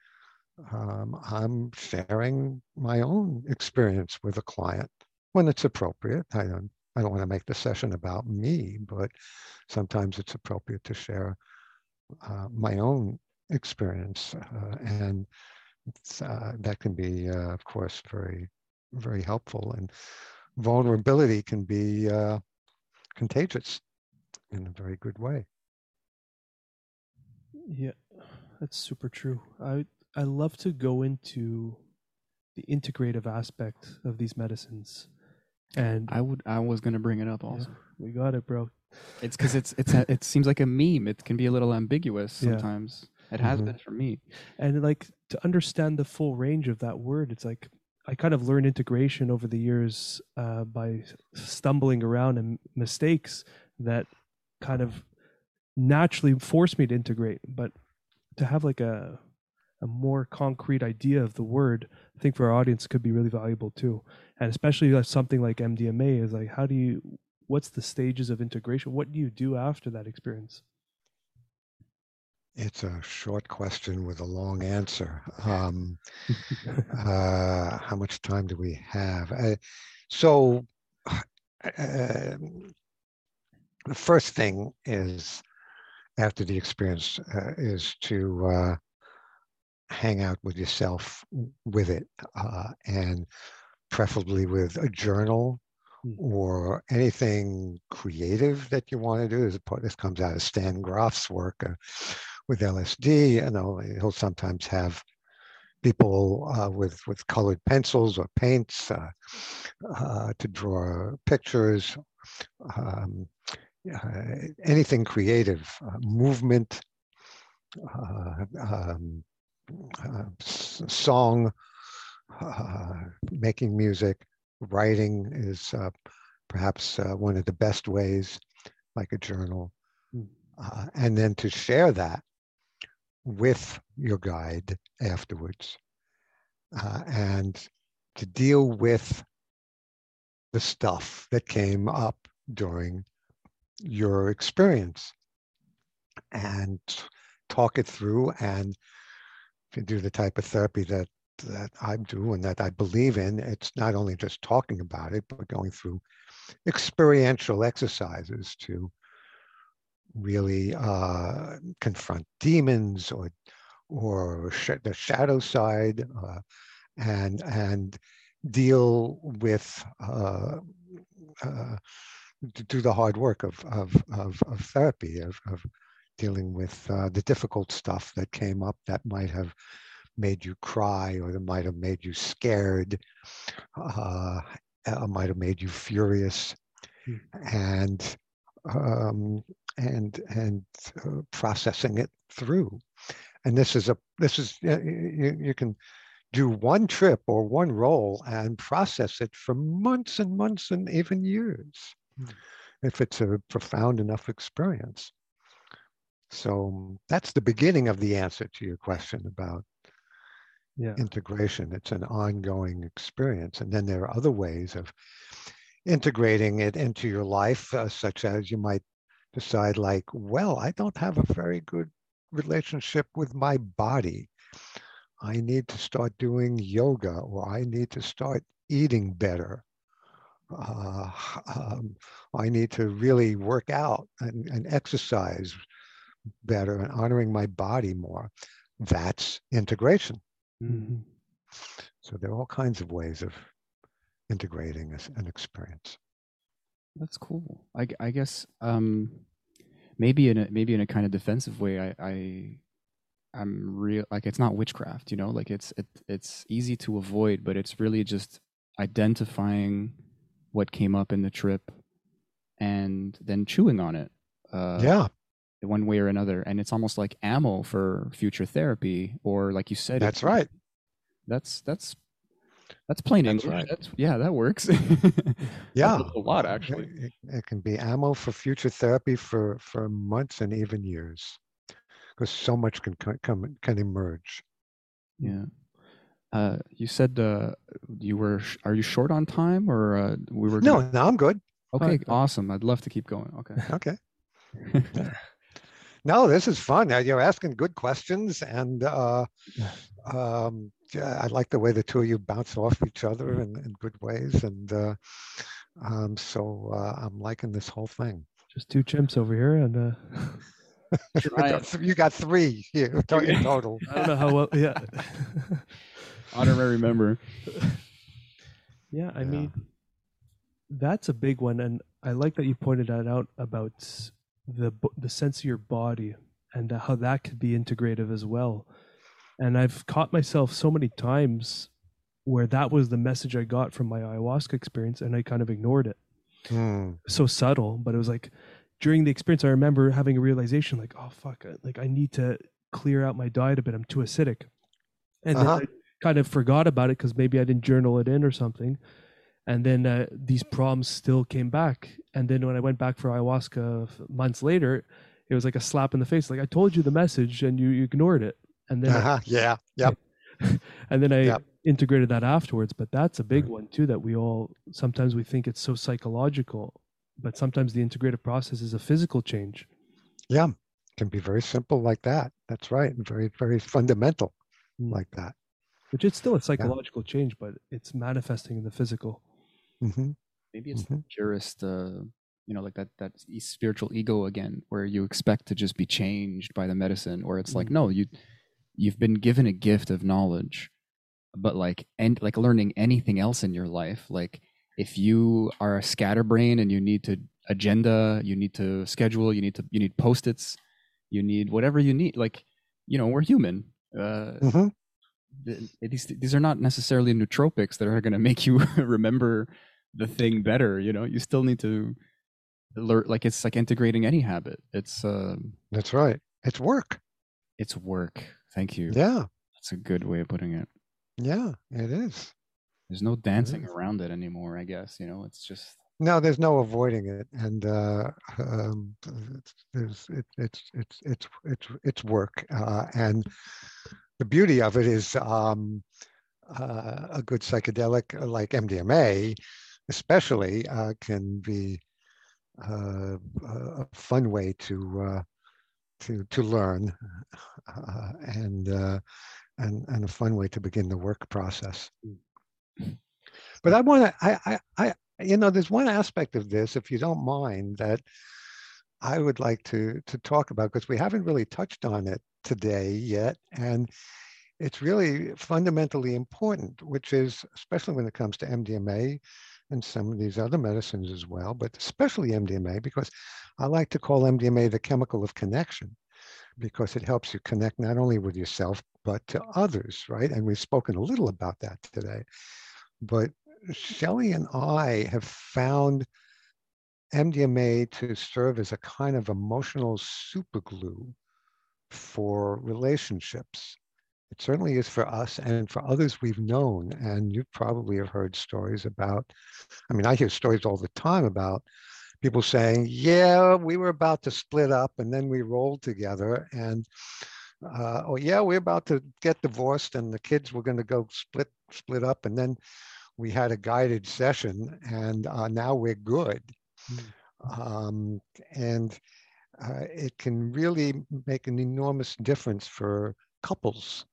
[SPEAKER 5] um, I'm sharing my own experience with a client when it's appropriate. I don't I don't want to make the session about me, but sometimes it's appropriate to share uh, my own experience, uh, and uh, that can be, uh, of course, very very helpful. And vulnerability can be uh, contagious in a very good way.
[SPEAKER 1] Yeah, that's super true. I I love to go into the integrative aspect of these medicines, and
[SPEAKER 2] I would. I was gonna bring it up
[SPEAKER 1] Yeah.
[SPEAKER 2] also.
[SPEAKER 1] we got it, bro.
[SPEAKER 2] It's because it's it's a, it seems like a meme. It can be a little ambiguous
[SPEAKER 1] Yeah.
[SPEAKER 2] sometimes. It has
[SPEAKER 5] Mhm.
[SPEAKER 2] been for me.
[SPEAKER 1] And like to understand the full range of that word, it's like I kind of learned integration over the years uh, by stumbling around and mistakes that kind of naturally forced me to integrate. But to have like a a more concrete idea of the word, I think for our audience could be really valuable too. And especially like something like MDMA is like, how do you? What's the stages of integration? What do you do after that experience?
[SPEAKER 5] It's a short question with a long answer. Um, uh, how much time do we have? Uh, so, uh, the first thing is after the experience uh, is to uh, hang out with yourself with it, uh, and preferably with a journal
[SPEAKER 1] Hmm.
[SPEAKER 5] or anything creative that you want to do. This, part, this comes out of Stan Grof's work uh, with LSD. You know, he'll sometimes have people uh, with with colored pencils or paints uh, uh, to draw pictures. Um, uh, anything creative, uh, movement, uh, um, uh, song, uh, making music, writing is uh, perhaps uh, one of the best ways, like a journal.
[SPEAKER 1] Mm.
[SPEAKER 5] Uh, and then to share that with your guide afterwards uh, and to deal with the stuff that came up during your experience and talk it through and you do the type of therapy that that I do and that I believe in, it's not only just talking about it, but going through experiential exercises to really uh, confront demons or or sh- the shadow side uh, and and deal with uh, uh, to do the hard work of of of, of therapy of, of dealing with uh, the difficult stuff that came up that might have made you cry or that might have made you scared uh, might have made you furious
[SPEAKER 1] Hmm.
[SPEAKER 5] and um, and and uh, processing it through and this is a this is you, you can do one trip or one roll and process it for months and months and even years
[SPEAKER 1] Hmm.
[SPEAKER 5] if it's a profound enough experience so that's the beginning of the answer to your question about
[SPEAKER 1] Yeah.
[SPEAKER 5] integration. It's an ongoing experience. And then there are other ways of integrating it into your life, uh, such as you might decide, like, well, I don't have a very good relationship with my body. I need to start doing yoga, or I need to start eating better. Uh, um, I need to really work out and, and exercise better and honoring my body more. That's integration.
[SPEAKER 1] Mhm.
[SPEAKER 5] So there are all kinds of ways of integrating an experience.
[SPEAKER 2] That's cool. I guess um, maybe in a maybe in a kind of defensive way. I, I I'm real like it's not witchcraft, you know. Like it's it, it's easy to avoid, but it's really just identifying what came up in the trip and then chewing on it. Uh,
[SPEAKER 5] yeah,
[SPEAKER 2] one way or another, and it's almost like ammo for future therapy, or like you said,
[SPEAKER 5] that's
[SPEAKER 2] it's-
[SPEAKER 5] right.
[SPEAKER 2] That's that's that's plain
[SPEAKER 5] That's
[SPEAKER 2] English.
[SPEAKER 5] right.
[SPEAKER 2] That's yeah, that works.
[SPEAKER 5] Yeah.
[SPEAKER 2] A lot actually.
[SPEAKER 5] It, it can be ammo for future therapy for, for months and even years, because so much can come can emerge.
[SPEAKER 2] Yeah. Uh, you said uh, you were. Sh- are you short on time, or uh, we were?
[SPEAKER 5] No,
[SPEAKER 2] gonna-
[SPEAKER 5] no, I'm good.
[SPEAKER 2] Okay.
[SPEAKER 1] Uh,
[SPEAKER 2] Awesome. I'd love to keep going. Okay.
[SPEAKER 5] Okay. No, this is fun. You're asking good questions, and uh, um, yeah, I like the way the two of you bounce off each other in, in good ways, and uh, um, so uh, I'm liking this whole thing.
[SPEAKER 1] Just two chimps over here, and uh,
[SPEAKER 2] Try
[SPEAKER 5] you got three here in total.
[SPEAKER 1] I don't know how well. Yeah.
[SPEAKER 2] Honorary member.
[SPEAKER 1] Yeah, I
[SPEAKER 5] Yeah.
[SPEAKER 1] mean, that's a big one, and I like that you pointed that out about s- the the sense of your body and uh, how that could be integrative as well. And I've caught myself so many times where that was the message I got from my ayahuasca experience, and I kind of ignored it.
[SPEAKER 5] Hmm.
[SPEAKER 1] So subtle, but it was like during the experience, I remember having a realization, like, oh fuck, I- like I need to clear out my diet a bit. I'm too acidic, and
[SPEAKER 5] Uh-huh.
[SPEAKER 1] then I kind of forgot about it because maybe I didn't journal it in or something. And then uh, these problems still came back. And then when I went back for ayahuasca months later, it was like a slap in the face. Like I told you the message and you, you ignored it. And then, I-
[SPEAKER 5] Uh-huh. Yeah. Yep.
[SPEAKER 1] and then I
[SPEAKER 5] Yep.
[SPEAKER 1] integrated that afterwards. But that's a big one too. That we all sometimes we think it's so psychological, but sometimes the integrative process is a physical change.
[SPEAKER 5] Yeah. Can be very simple like that. That's right. And very, very fundamental
[SPEAKER 1] Mm.
[SPEAKER 5] like that.
[SPEAKER 1] Which it's still a psychological change, but it's manifesting in the physical.
[SPEAKER 5] Hmm
[SPEAKER 2] Maybe it's
[SPEAKER 5] Mhm.
[SPEAKER 2] the purest, uh, you know, like that that spiritual ego again, where you expect to just be changed by the medicine, or it's like
[SPEAKER 1] Mhm.
[SPEAKER 2] no, you you've been given a gift of knowledge, but like and like learning anything else in your life, like if you are a scatterbrain and you need to agenda, you need to schedule, you need to you need post its, you need whatever you need. Like you know, we're human. Uh,
[SPEAKER 5] hmm
[SPEAKER 2] th- these these are not necessarily nootropics that are going to make you remember the thing better you know you still need to learn like it's like integrating any habit it's uh
[SPEAKER 5] That's right. It's work.
[SPEAKER 2] it's work thank you
[SPEAKER 5] Yeah.
[SPEAKER 2] that's a good way of putting it
[SPEAKER 5] Yeah. It is.
[SPEAKER 2] there's no dancing
[SPEAKER 5] is.
[SPEAKER 2] around it anymore i guess you know it's just
[SPEAKER 5] No, there's no avoiding it, and uh, um, it's, there's it, it's it's it's it's it's work, uh, and the beauty of it is um, uh, a good psychedelic uh, like MDMA, especially, uh, can be uh, a fun way to uh, to to learn, uh, and and and a fun way to begin the work process. But I want to I, I I you know, there's one aspect of this, if you don't mind, that I would like to to talk about because we haven't really touched on it today yet, and it's really fundamentally important, which is especially when it comes to MDMA and some of these other medicines as well, but especially MDMA, because I like to call MDMA the chemical of connection because it helps you connect not only with yourself, but to others, right? And we've spoken a little about that today. But Shelley and I have found MDMA to serve as a kind of emotional superglue for relationships. It certainly is for us and for others we've known. And you probably have heard stories about, I mean, I hear stories all the time about people saying, yeah, we were about to split up and then we rolled together. And uh, oh yeah, we're about to get divorced and the kids were going to go split split up. And then we had a guided session and uh, now we're good. Um, and uh, it can really make an enormous difference for couples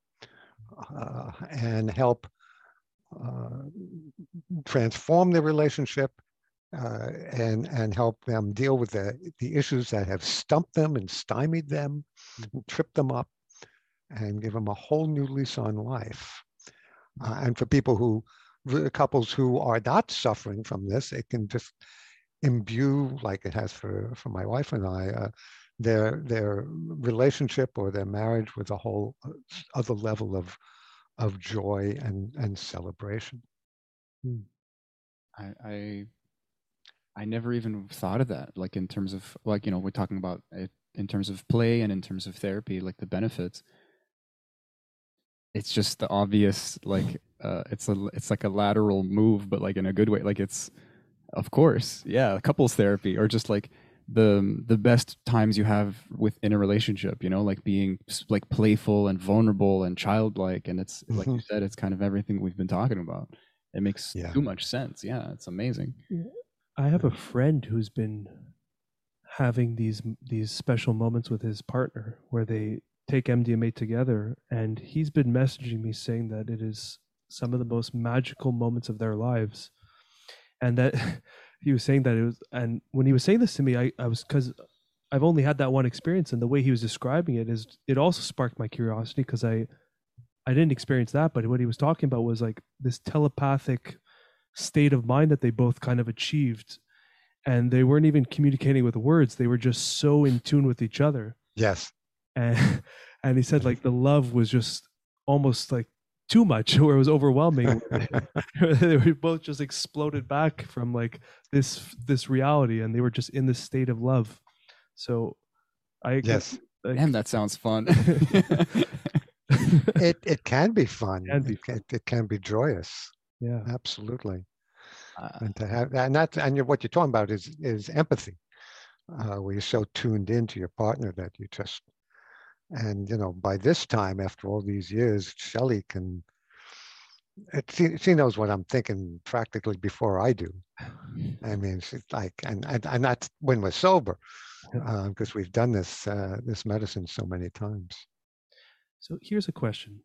[SPEAKER 5] uh, and help uh, transform their relationship uh, and and help them deal with the the issues that have stumped them and stymied them, and tripped them up, and give them a whole new lease on life. Uh, and for people who couples who are not suffering from this, it can just imbue, like it has for for my wife and I, uh, their their relationship or their marriage with a whole uh, other level of of joy and and celebration.
[SPEAKER 2] I, I I never even thought of that. Like in terms of like you know we're talking about it in terms of play and in terms of therapy, like the benefits. It's just the obvious like uh, it's a it's like a lateral move, but like in a good way. Like it's of course, yeah, couples therapy or just like the the best times you have within a relationship. You know, like being like playful and vulnerable and childlike, and it's like you mm-hmm. said, it's kind of everything we've been talking about. It makes
[SPEAKER 5] Yeah.
[SPEAKER 2] too much sense. Yeah, it's amazing.
[SPEAKER 1] I have a friend who's been having these these special moments with his partner where they take MDMA together, and he's been messaging me saying that it is some of the most magical moments of their lives, and that he was saying that it was. And when he was saying this to me, I I was because I've only had that one experience, and the way he was describing it is it also sparked my curiosity because I I didn't experience that, but what he was talking about was like this telepathic state of mind that they both kind of achieved and they weren't even communicating with words they were just so in tune with each other
[SPEAKER 5] Yes.
[SPEAKER 1] and and he said like the love was just almost like too much or it was overwhelming they were both just exploded back from like this this reality and they were just in this state of love so i
[SPEAKER 5] Yes.
[SPEAKER 1] like,
[SPEAKER 2] Damn, that sounds fun.
[SPEAKER 5] It it can be fun.
[SPEAKER 1] Can be
[SPEAKER 5] it, can, it can be joyous.
[SPEAKER 1] yeah
[SPEAKER 5] Absolutely.
[SPEAKER 2] Uh,
[SPEAKER 5] And to have and that's and you're, what you're talking about is is empathy, uh, where you're so tuned into your partner that you just and you know by this time after all these years, Shelley can. It, she, she knows what I'm thinking practically before I do. I mean, she's like, and and, and that's when we're sober, because we've done this uh, this medicine so many times.
[SPEAKER 1] So here's a question.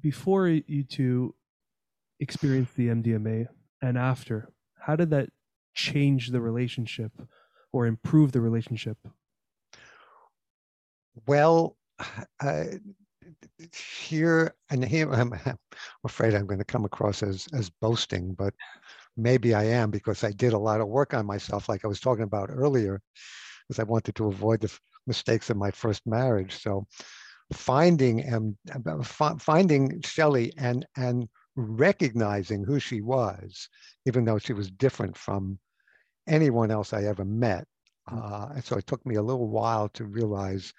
[SPEAKER 1] Before you two experienced the MDMA and after, how did that change the relationship or improve the relationship?
[SPEAKER 5] Well, uh, here and here, I'm, I'm afraid I'm going to come across as as boasting, but maybe I am because I did a lot of work on myself, like I was talking about earlier, because I wanted to avoid the f- mistakes of my first marriage. So, finding and finding Shelley and and recognizing who she was, even though she was different from anyone else I ever met. Uh, and so it took me a little while to realize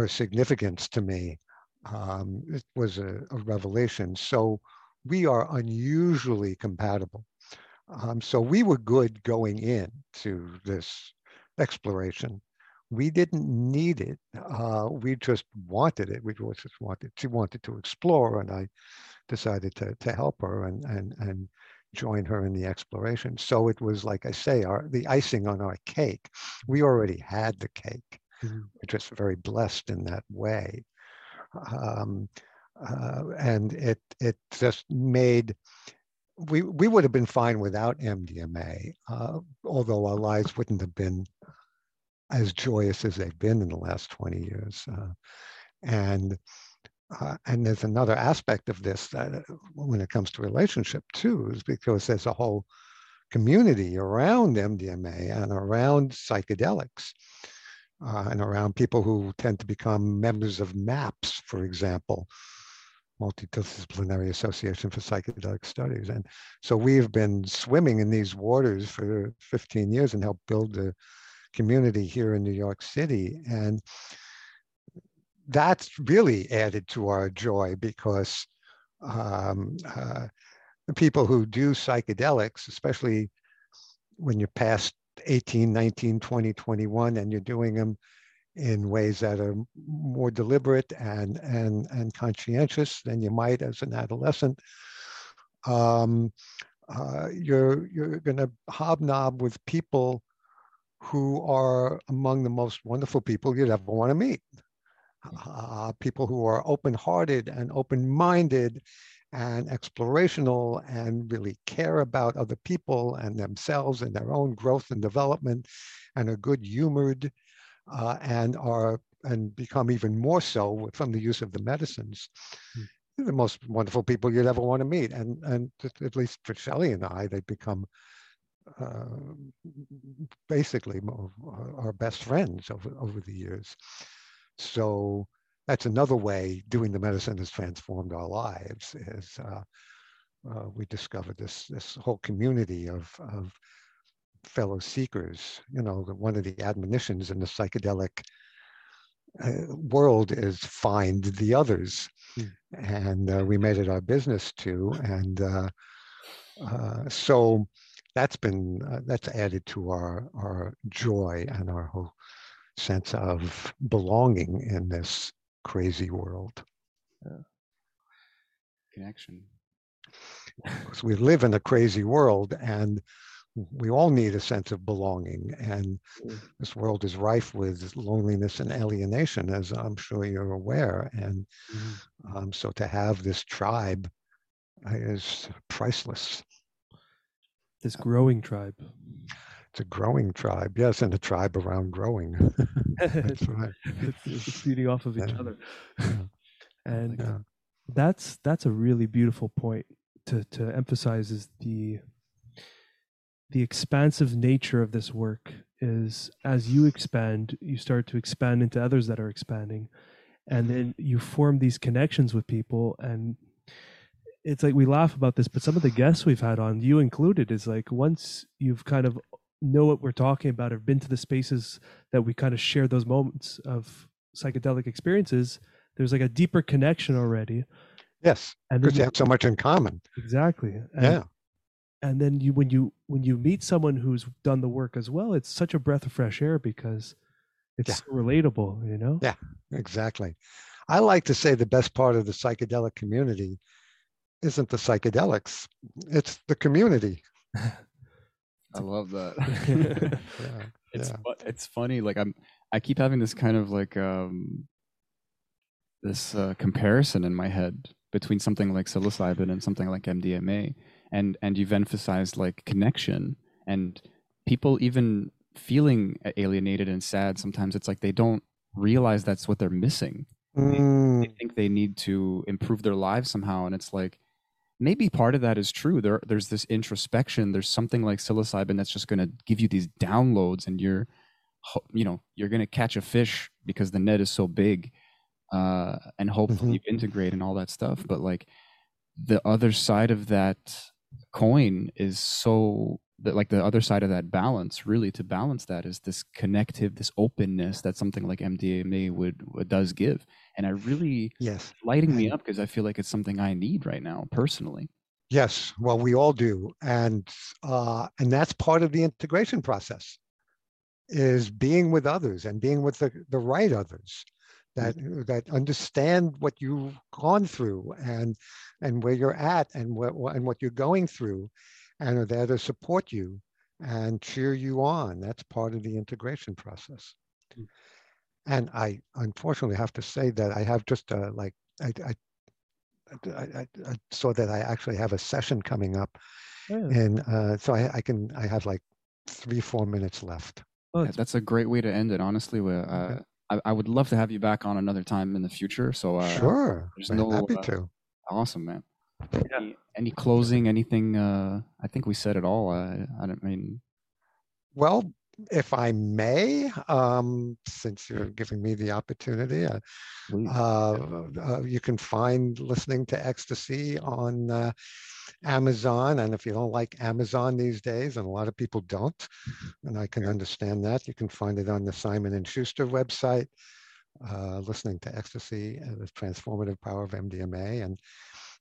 [SPEAKER 5] her significance to me. Um, it was a, a revelation. So we are unusually compatible. Um, so we were good going in to this exploration. We didn't need it. Uh, we just wanted it. We just wanted. She wanted to explore, and I decided to to help her and and and join her in the exploration. So it was like I say, our the icing on our cake. We already had the cake.
[SPEAKER 1] Mhm.
[SPEAKER 5] We're just very blessed in that way. Um, uh, and it it just made we we would have been fine without MDMA, uh, although our lives wouldn't have been as joyous as they've been in the last 20 years. Uh, and uh, and there's another aspect of this that uh, when it comes to relationship too, is because there's a whole community around MDMA and around psychedelics uh, and around people who tend to become members of MAPS, for example, Multidisciplinary Association for Psychedelic Studies. And so we've been swimming in these waters for 15 years and helped build the community here in New York City. And that's really added to our joy because um, uh, the people who do psychedelics, especially when you're past 18, 19, 20, 21, and you're doing them in ways that are more deliberate and, and, and conscientious than you might as an adolescent, um, uh, you're, you're going to hobnob with people who are among the most wonderful people you'd ever want to meet. Uh, people who are open-hearted and open-minded and explorational and really care about other people and themselves and their own growth and development and are good humored uh, and are and become even more so from the use of the medicines. Mm. The most wonderful people you'd ever want to meet, and and at least for Shelley and I, they become uh, basically our best friends over, over the years. So that's another way doing the medicine has transformed our lives is uh, uh, we discovered this, this whole community of, of fellow seekers. You know, one of the admonitions in the psychedelic uh, world is find the others. Mm. And uh, we made it our business to. And uh, uh, so that's been uh, that's added to our our joy and our whole sense of belonging in this crazy world.
[SPEAKER 2] Yeah. Connection.
[SPEAKER 5] Because we live in a crazy world and we all need a sense of belonging. And this world is rife with loneliness and alienation, as I'm sure you're aware. And mm. um, so to have this tribe uh, is priceless.
[SPEAKER 1] This growing tribe.
[SPEAKER 5] It's a growing tribe, yes, and a tribe around growing. that's right.
[SPEAKER 1] it's, feeding off of each yeah. other. Yeah. And yeah. that's that's a really beautiful point to to emphasize is the the expansive nature of this work is as you expand, you start to expand into others that are expanding. And mm-hmm. then you form these connections with people and it's like we laugh about this, but some of the guests we've had on, you included, is like once you've kind of know what we're talking about, or been to the spaces that we kind of share those moments of psychedelic experiences, there's like a deeper connection already.
[SPEAKER 5] Yes, and because you have so much in common.
[SPEAKER 1] Exactly.
[SPEAKER 5] And, yeah.
[SPEAKER 1] And then you, when you when you meet someone who's done the work as well, it's such a breath of fresh air because it's yeah. so relatable. You know.
[SPEAKER 5] Yeah, exactly. I like to say the best part of the psychedelic community isn't the psychedelics, it's the community.
[SPEAKER 2] I love that. yeah, it's yeah. it's funny. Like I'm, I keep having this kind of like um, this uh, comparison in my head between something like psilocybin and something like MDMA, and and you've emphasized like connection and people even feeling alienated and sad. Sometimes it's like they don't realize that's what they're missing. Mm. They, they think they need to improve their lives somehow, and it's like maybe part of that is true. There, there's this introspection. There's something like psilocybin that's just going to give you these downloads, and you're, you know, you're going to catch a fish because the net is so big, uh, and hopefully mm-hmm. you integrate and all that stuff. But like, the other side of that coin is so that like the other side of that balance really to balance that is this connective this openness that something like mdma would, would does give. And i really
[SPEAKER 5] yes.
[SPEAKER 2] lighting me up because i feel like it's something i need right now personally.
[SPEAKER 5] Yes. Well we all do. And uh and that's part of the integration process is being with others and being with the, the right others that mm-hmm. that understand what you've gone through and and where you're at and what and what you're going through and are there to support you and cheer you on. That's part of the integration process. Mm. And I unfortunately have to say that I have just a, like, I, I, I, I, I saw that I actually have a session coming up,
[SPEAKER 1] Yeah.
[SPEAKER 5] and uh, so I, I can I have like three four minutes left.
[SPEAKER 1] Oh,
[SPEAKER 2] Yeah, that's a great way to end it. Honestly, we- uh,
[SPEAKER 5] Okay.
[SPEAKER 2] I, I would love to have you back on another time in the future. So uh,
[SPEAKER 5] sure,
[SPEAKER 2] there's
[SPEAKER 5] I'm
[SPEAKER 2] no,
[SPEAKER 5] happy
[SPEAKER 2] uh,
[SPEAKER 5] to.
[SPEAKER 2] awesome, man.
[SPEAKER 1] Yeah.
[SPEAKER 2] Any, any closing? Anything? Uh, I think we said it all. Uh, I don't mean.
[SPEAKER 5] Well, if I may, um, since you're giving me the opportunity, uh, uh, uh, you can find listening to ecstasy on uh, Amazon. And if you don't like Amazon these days, and a lot of people don't, and I can understand that, you can find it on the Simon and Schuster website. Uh, listening to ecstasy, uh, the transformative power of MDMA, and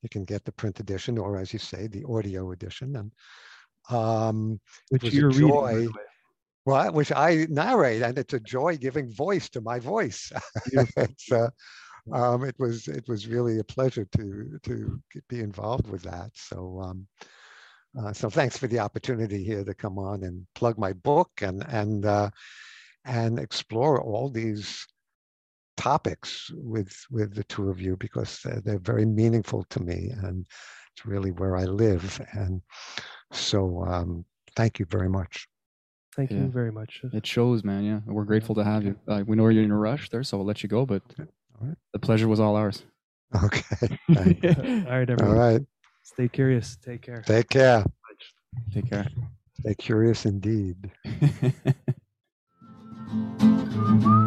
[SPEAKER 5] you can get the print edition, or as you say, the audio edition. And um,
[SPEAKER 1] which
[SPEAKER 5] was a
[SPEAKER 1] you're reading. by
[SPEAKER 5] joy.
[SPEAKER 1] way.
[SPEAKER 5] well, which I narrate, and it's a joy giving voice to my voice. it's, uh, um, it was it was really a pleasure to to be involved with that. So um, uh, so thanks for the opportunity here to come on and plug my book and and uh, and explore all these topics with with the two of you because they're, they're very meaningful to me and it's really where I live. And so um, thank you very much.
[SPEAKER 1] Thank
[SPEAKER 2] Yeah.
[SPEAKER 1] you very much.
[SPEAKER 2] It shows, man. Yeah, we're grateful to have you. Uh, we know you're in a rush there, so we'll let you go. But
[SPEAKER 5] All right.
[SPEAKER 2] the pleasure was all ours.
[SPEAKER 5] Okay.
[SPEAKER 1] All right,
[SPEAKER 5] All
[SPEAKER 1] everyone.
[SPEAKER 5] right.
[SPEAKER 1] Stay curious. Take care.
[SPEAKER 5] Take care.
[SPEAKER 2] Take care.
[SPEAKER 5] Stay curious indeed.